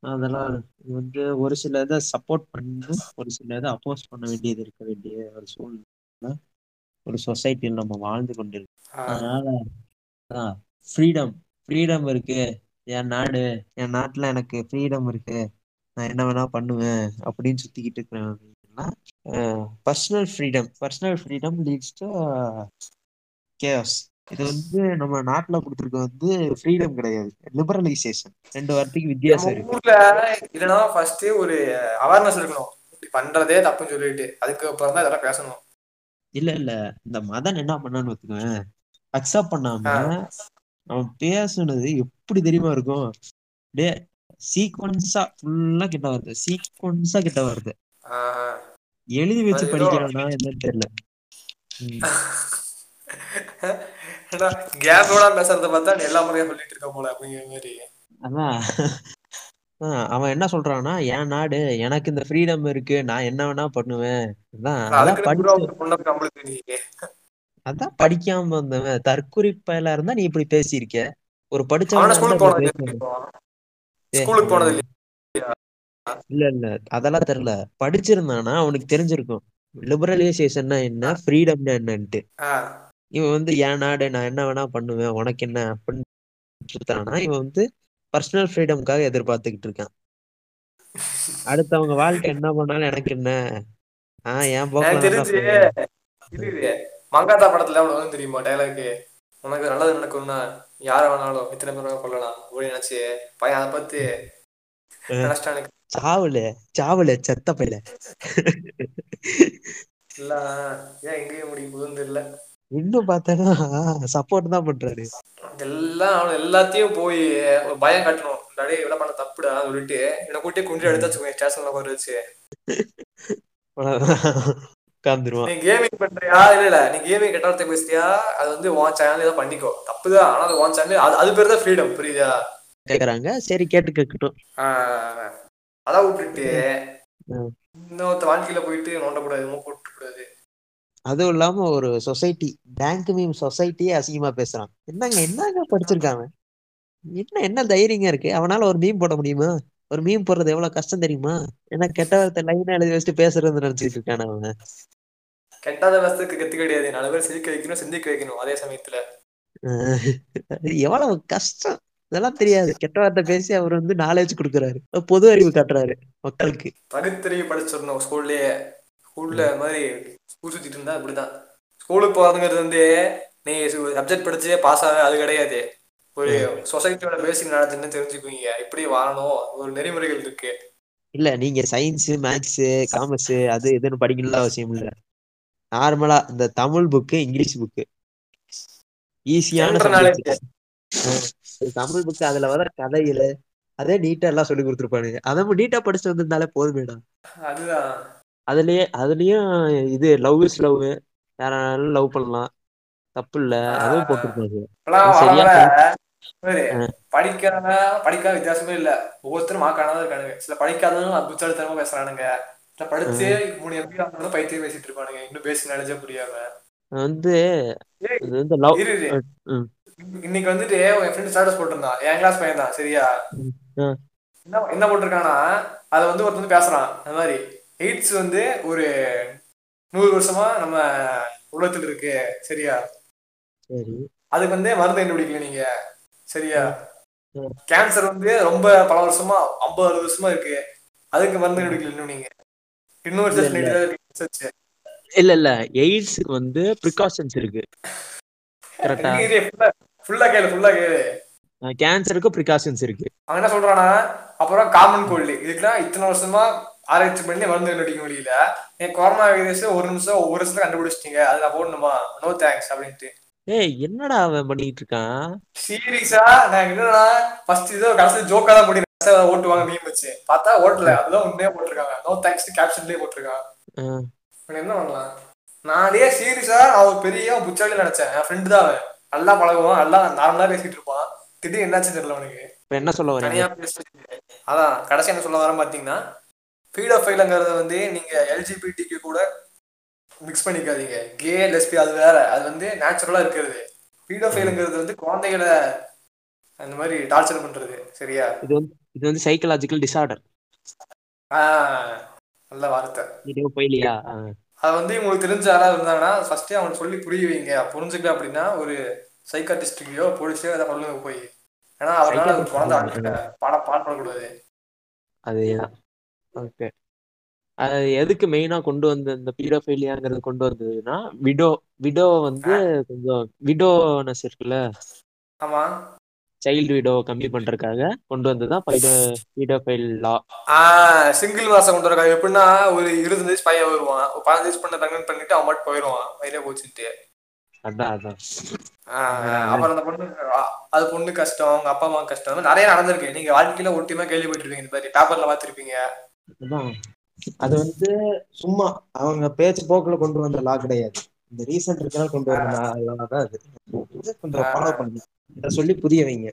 அதெல்லாம் வந்து ஒரு சில இதை சப்போர்ட் பண்ணி ஒரு சில இதை அப்போஸ் பண்ண வேண்டியது இருக்க வேண்டிய ஒரு சூழ்நிலை ஒரு சொசைட்டியில் நம்ம வாழ்ந்து கொண்டிருக்கோம் அதனால ஃப்ரீடம் ஃப்ரீடம் இருக்கு. என் நாடு என் நாட்டுல எனக்கு ஃப்ரீடம் இருக்கு. நான் என்ன வேணா பண்ணுவேன் அப்படின்னு சுத்திக்கிட்டு இருக்கிறேன் அப்படின்னா personal freedom personal freedom leads to case இது வந்து நம்ம நாட்டுல கொடுத்துருக்க வந்து ஃப்ரீடம் கிடையாது. லிபரலைசேஷன் ரெண்டு வார்த்தைக்கு வித்தியாசம் இருக்கு. இல்லைன்னா ஃபர்ஸ்ட் ஒரு அவேர்னஸ் இருக்கணும். பண்றதே தப்புன்னு சொல்லிட்டு. அதுக்கு அப்புறம் தான் இதெல்லாம் பேசணும். இல்ல இல்ல. இந்த மதன் என்ன பண்ணான்னு வச்சுக்கோங்க அக்செப்ட் பண்ணாம அவன் பேசுனது எப்படி தெரியுமா இருக்கும்? டே சீக்வன்ஸா ஃபுல்லா கிட்ட வருது. சீக்வன்ஸா கிட்ட வருது. எழுதி வச்சு படிக்கிறானா என்னன்னு தெரியல. ஏன்னா கேப்போட பேசுறத பார்த்தா எல்லா முறையும் சொல்லிட்டு இருக்க போல அப்படிங்கிற மாதிரி. அதான் அவன் என்ன சொல்றான்னா என் நாடு? எனக்கு இந்த ஃப்ரீடம் இருக்கு. நான் என்ன வேணா பண்ணுவேன். அதான் படிக்காம வந்தவன். தற்குறிப்பயலா இருந்தா நீ இப்படி பேசியிருக்க. ஒரு படிச்சவனா இல்ல இல்ல. அதெல்லாம் தெரியல. படிச்சிருந்தானா? அவனுக்கு தெரிஞ்சிருக்கும். லிபரலைசேஷன்னா என்ன? ஃப்ரீடம்னா என்னன்ட்டு. இவன் வந்து என் நாடு நான் என்ன வேணா பண்ணுவேன் உனக்கு என்ன? அப்படின்னு இவன் வந்து பர்சனல் ஃப்ரீடம்காக எதிர்பார்த்துக்கிட்டு இருக்கான். அடுத்தவங்க வாழ்க்கை என்ன பண்ணாலும் எனக்கு என்ன? ஆஹ் என் இது மங்காத்தா படத்துல அவ்வளவு வந்து தெரியுமா டைலாக் உனக்கு நல்லது நடக்கும்னா யார வேணாலும் இத்தனை பேர் கொல்லலாம் அப்படின்னு நினைச்சு பையன் அதை பார்த்து சாவுல சாவுல செத்த பையில. இல்ல ஏன் எங்கேயும் முடியும் தெரியல இன்னும் பார்த்தேன்னா சப்போர்ட் தான் பண்றாரு. எல்லாம் அவன எல்லாத்தையும் போய் பயம் காட்டணும். டே இவ்வளவு பண்ண தப்புடா சொல்லிட்டு என்னை கூட்டி குண்டி எடுத்து வச்சுக்கோங்க ஸ்டேஷன்ல உட்கார வச்சு. உட்காந்துருவான் நீ கேமிங் பண்றியா? இல்ல இல்ல. நீ கேமிங் கெட்டாலத்தை பேசுறியா? அது வந்து உன் சேனல் ஏதோ பண்ணிக்கோ. தப்புதான். ஆனா அது உன் சேனல் அது அது பேர் தான் ஃப்ரீடம் புரியுதா? கேக்குறாங்க. சரி கேட்டு கேட்கட்டும். அதான் விட்டுட்டு. இன்னொருத்த வாழ்க்கையில போயிட்டு நோண்டக்கூடாது மூக்கு விட்டுக்கூடாது அதுவும் இல்லாம ஒரு சொசைட்டி பேங்க் மீம் சொசைட்டியே அசிங்கமா பேசுறான். என்னங்க என்னங்க படிச்சிருக்காங்க என்ன என்ன தைரியங்க இருக்கு? அவனால ஒரு மீம் போட முடியுமா? ஒரு மீம் போடுறது எவ்வளவு கஷ்டம் தெரியுமா? என்ன கெட்ட வார்த்தை லைனா எழுதி வச்சுட்டு பேசுறது நினைச்சிட்டு இருக்கான அவன். கெட்டாத வசத்துக்கு கத்து கிடையாது. நாலு பேர் சிரிக்க வைக்கணும் சிந்திக்க வைக்கணும் அதே சமயத்துல. எவ்வளவு கஷ்டம். இதெல்லாம் தெரியாது. கெட்ட வார்த்தை பேசி அவர் வந்து நாலேஜ் கொடுக்குறாரு. பொது அறிவு காட்டுறாரு மக்களுக்கு. பகுத்தறிவு படிச்சிடணும் ஸ்கூல்லயே ஸ்கூல்ல இந்த மாதிரி ஸ்கூல் சுத்திட்டு இருந்தா அப்படிதான் ஸ்கூலுக்கு போறதுங்கிறது வந்து நீ சப்ஜெக்ட் படிச்சே பாஸ் ஆக அது கிடையாது. ஒரு சொசைட்டியோட பேசிக் நாலேஜ்னு தெரிஞ்சுக்குவீங்க. எப்படி வாழணும்? ஒரு நெறிமுறைகள் இருக்கு. இல்ல நீங்க சயின்ஸ் மேக்ஸ் காமர்ஸ் அது இதுன்னு படிக்கணும்னு அவசியம் இல்ல. நார்மலா இந்த தமிழ் புக்கு இங்கிலீஷ் புக்கு ஈஸியான தமிழ் புக்கு அதுல வர கதைகள் அதே நீட்டா எல்லாம் சொல்லி கொடுத்துருப்பானுங்க. அதை நீட்டா படிச்சுட்டு வந்திருந்தாலே போதுமேடா. அதுதான். அதுலயே அதுலயும் இது லவ் இஸ் லவ் யாராலும் லவ் பண்ணலாம். தப்புல்ல. அதுவும் ஆஹ் போட்டிருக்காரு இப்பெல்லாம் அது வர சரியா படிக்கிறவன் படிக்காத வித்தியாசமே இல்ல. ஒவ்வொருத்தரும் மாக்கானதான் இருக்கானுங்க. சில படிக்காதவங்க புத்தாலித்தனமா பேசுறானுங்க. படிச்சு மூணு எம்பி பைத்தியம் பேசிட்டு இருப்பானுங்க. இன்னும் பேசி நினைச்சே புரியாம. வந்து. இன்னைக்கு வந்துட்டு என் ஃப்ரெண்ட் ஸ்டேட்டஸ் போட்டிருந்தான். என் கிளாஸ் பையன் தான் சரியா என்ன என்ன போட்டிருக்கானா? அதை வந்து ஒருத்தர் பேசுறான். அந்த மாதிரி. எய்ட்ஸ் வந்து ஒரு நூறு வருஷமா நம்ம உலகத்தில் இருக்கு சரியா? சரி. அதுக்கு வந்து மருந்து கண்டுபிடிக்கல நீங்க சரியா. கேன்சர் வந்து ரொம்ப பல வருஷமா ஐம்பது அறுபது வருஷமா இருக்கு. அதுக்கு மருந்து கண்டுபிடிக்கல இன்னும் நீங்க. ரிசர்ச் இல்ல இல்ல. எய்ட்ஸுக்கு வந்து ப்ரிகாஷன்ஸ் இருக்கு. கரெக்டா ஃபுல்லா கேளு ஃபுல்லா கேளு. கேன்சருக்கு ப்ரிகாஷன்ஸ் இருக்கு. அவன் என்ன சொல்றானா அப்புறம் காமன் கோல்டு. இதுக்குலாம் இத்தனை வருஷமா ஆராய்ச்சி பண்ணி மருந்து கண்டுபிடிக்க முடியல என் கொரோனா வைரஸ் ஒரு நிமிஷம் ஒரு வருஷத்துல கண்டுபிடிச்சிட்டீங்க. அது நான் போடணுமா? நோ தேங்க்ஸ் அப்படின்ட்டு. ஏய் என்னடா அவன் பண்ணிட்டு இருக்கான் சீரியஸா நான் என்னன்னா ஃபர்ஸ்ட் இதோ கடைசி ஜோக்கா தான் முடியும் ஓட்டுவாங்க மீன் வச்சு. பார்த்தா ஓட்டல. அதுதான் உண்மையா போட்டிருக்காங்க. நோ தேங்க்ஸ் கேப்ஷன்லயே போட்டிருக்காங்க இவன் என்ன பண்ணலாம்? நானே சீரியஸா ஒரு பெரிய புச்சாலி நினைச்சேன். என் ஃப்ரெண்டு தான் அவன். நல்லா பழகுவான். நல்லா நார்மலா பேசிட்டு இருப்பான். திடீர்னு என்னாச்சு தெரியல அவனுக்கு. என்ன சொல்ல பேசிட்டு. அதான் கடைசி என்ன சொல்ல வரேன் பாத்தீங்கன்னா ஃபீட் ஆஃப் ஃபைலங்கிறத வந்து நீங்க எல்ஜிபிடிக்கு கூட மிக்ஸ் பண்ணிக்காதீங்க. கே லெஸ்பி அது வேற. அது வந்து நேச்சுரலா இருக்கிறது. ஃபீட் ஆஃப் ஃபைலுங்கிறது வந்து குழந்தைகளை அந்த மாதிரி டார்ச்சர் பண்றது. சரியா? இது வந்து இது வந்து சைக்கலாஜிக்கல் டிசார்டர் நல்ல வார்த்தை. போயிலையா? அது வந்து உங்களுக்கு தெரிஞ்ச யாராவது இருந்தாங்கன்னா ஃபர்ஸ்டே அவனுக்கு சொல்லி புரிய வைங்க. புரிஞ்சுக்கல அப்படின்னா ஒரு சைக்காட்டிஸ்ட்டையோ போலீஸோ அதை சொல்லுங்க போய். ஏன்னா அவரால் அது குழந்தை பாடம் பாடப்படக்கூடாது அதேதான். ஓகே அது எதுக்கு மெயினா கொண்டு வந்த இந்த பீரோஃபைலியாங்கிறது கொண்டு வந்ததுன்னா விடோ விடோ வந்து கொஞ்சம் விடோனஸ் இருக்குல்ல? ஆமா. சைல்டு விடோ கம்மி பண்றதுக்காக கொண்டு வந்ததுதான் பைடோ பீடோஃபைல் லா சிங்கிள் மாசம் கொண்டு வரக்காங்க எப்படின்னா ஒரு இருபது வயசு பையன் வருவான். பதினஞ்சு வயசு பண்ண தங்கன் பண்ணிட்டு அவன் மட்டும் போயிடுவான். வயிறே போச்சுட்டு அதான் அதான். அப்புறம் அந்த பொண்ணு அது பொண்ணு கஷ்டம் அவங்க அப்பா அம்மா கஷ்டம். நிறைய நடந்திருக்கு. நீங்க வாழ்க்கையில ஒட்டியமா கேள்விப்பட்டிருப்பீங்க இந்த மாதிரி. பேப்பர்ல பார்த்திருப்பீங்க. அதான். அது வந்து சும்மா அவங்க பேச்சு போக்குல கொண்டு வந்த லா கிடையாது. இந்த ரீசன்ட் இருக்கனால கொண்டு வந்த தான் அது. கொஞ்சம் ஃபாலோ பண்ணி இதை சொல்லி புரிய வைங்க.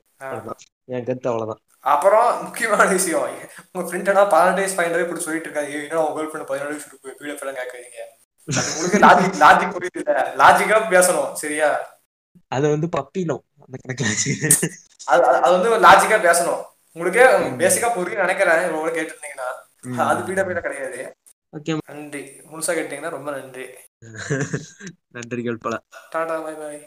என் கருத்து அவ்வளவுதான். அப்புறம் முக்கியமான விஷயம். உங்க ஃப்ரெண்டா பதினெட்டு வயசு பையன் இப்படி சொல்லிட்டு இருக்காங்க. ஏய், என்ன உங்க கேர்ள் ஃப்ரெண்ட் பதினேழு வயசு வீடியோ ஃபெல்லாம் கேட்காதீங்க அது உங்களுக்கு லாஜிக் லாஜிக் புரியுது இல்ல லாஜிக்கா பேசணும். சரியா? அது வந்து பப்பிலும் அந்த கணக்குல வச்சு. அது அது- வந்து லாஜிக்கா பேசணும். உங்களுக்கே பேசிக்கா புரியும் நினைக்கிறேன். இவ்வளவு கேட்டிருந்தீங்கன்னா. அது பீட பீட கிடையாது. ஓகே. நன்றி. முழுசா கேட்டீங்கன்னா ரொம்ப நன்றி. நன்றிகள் பல. Tata bye bye.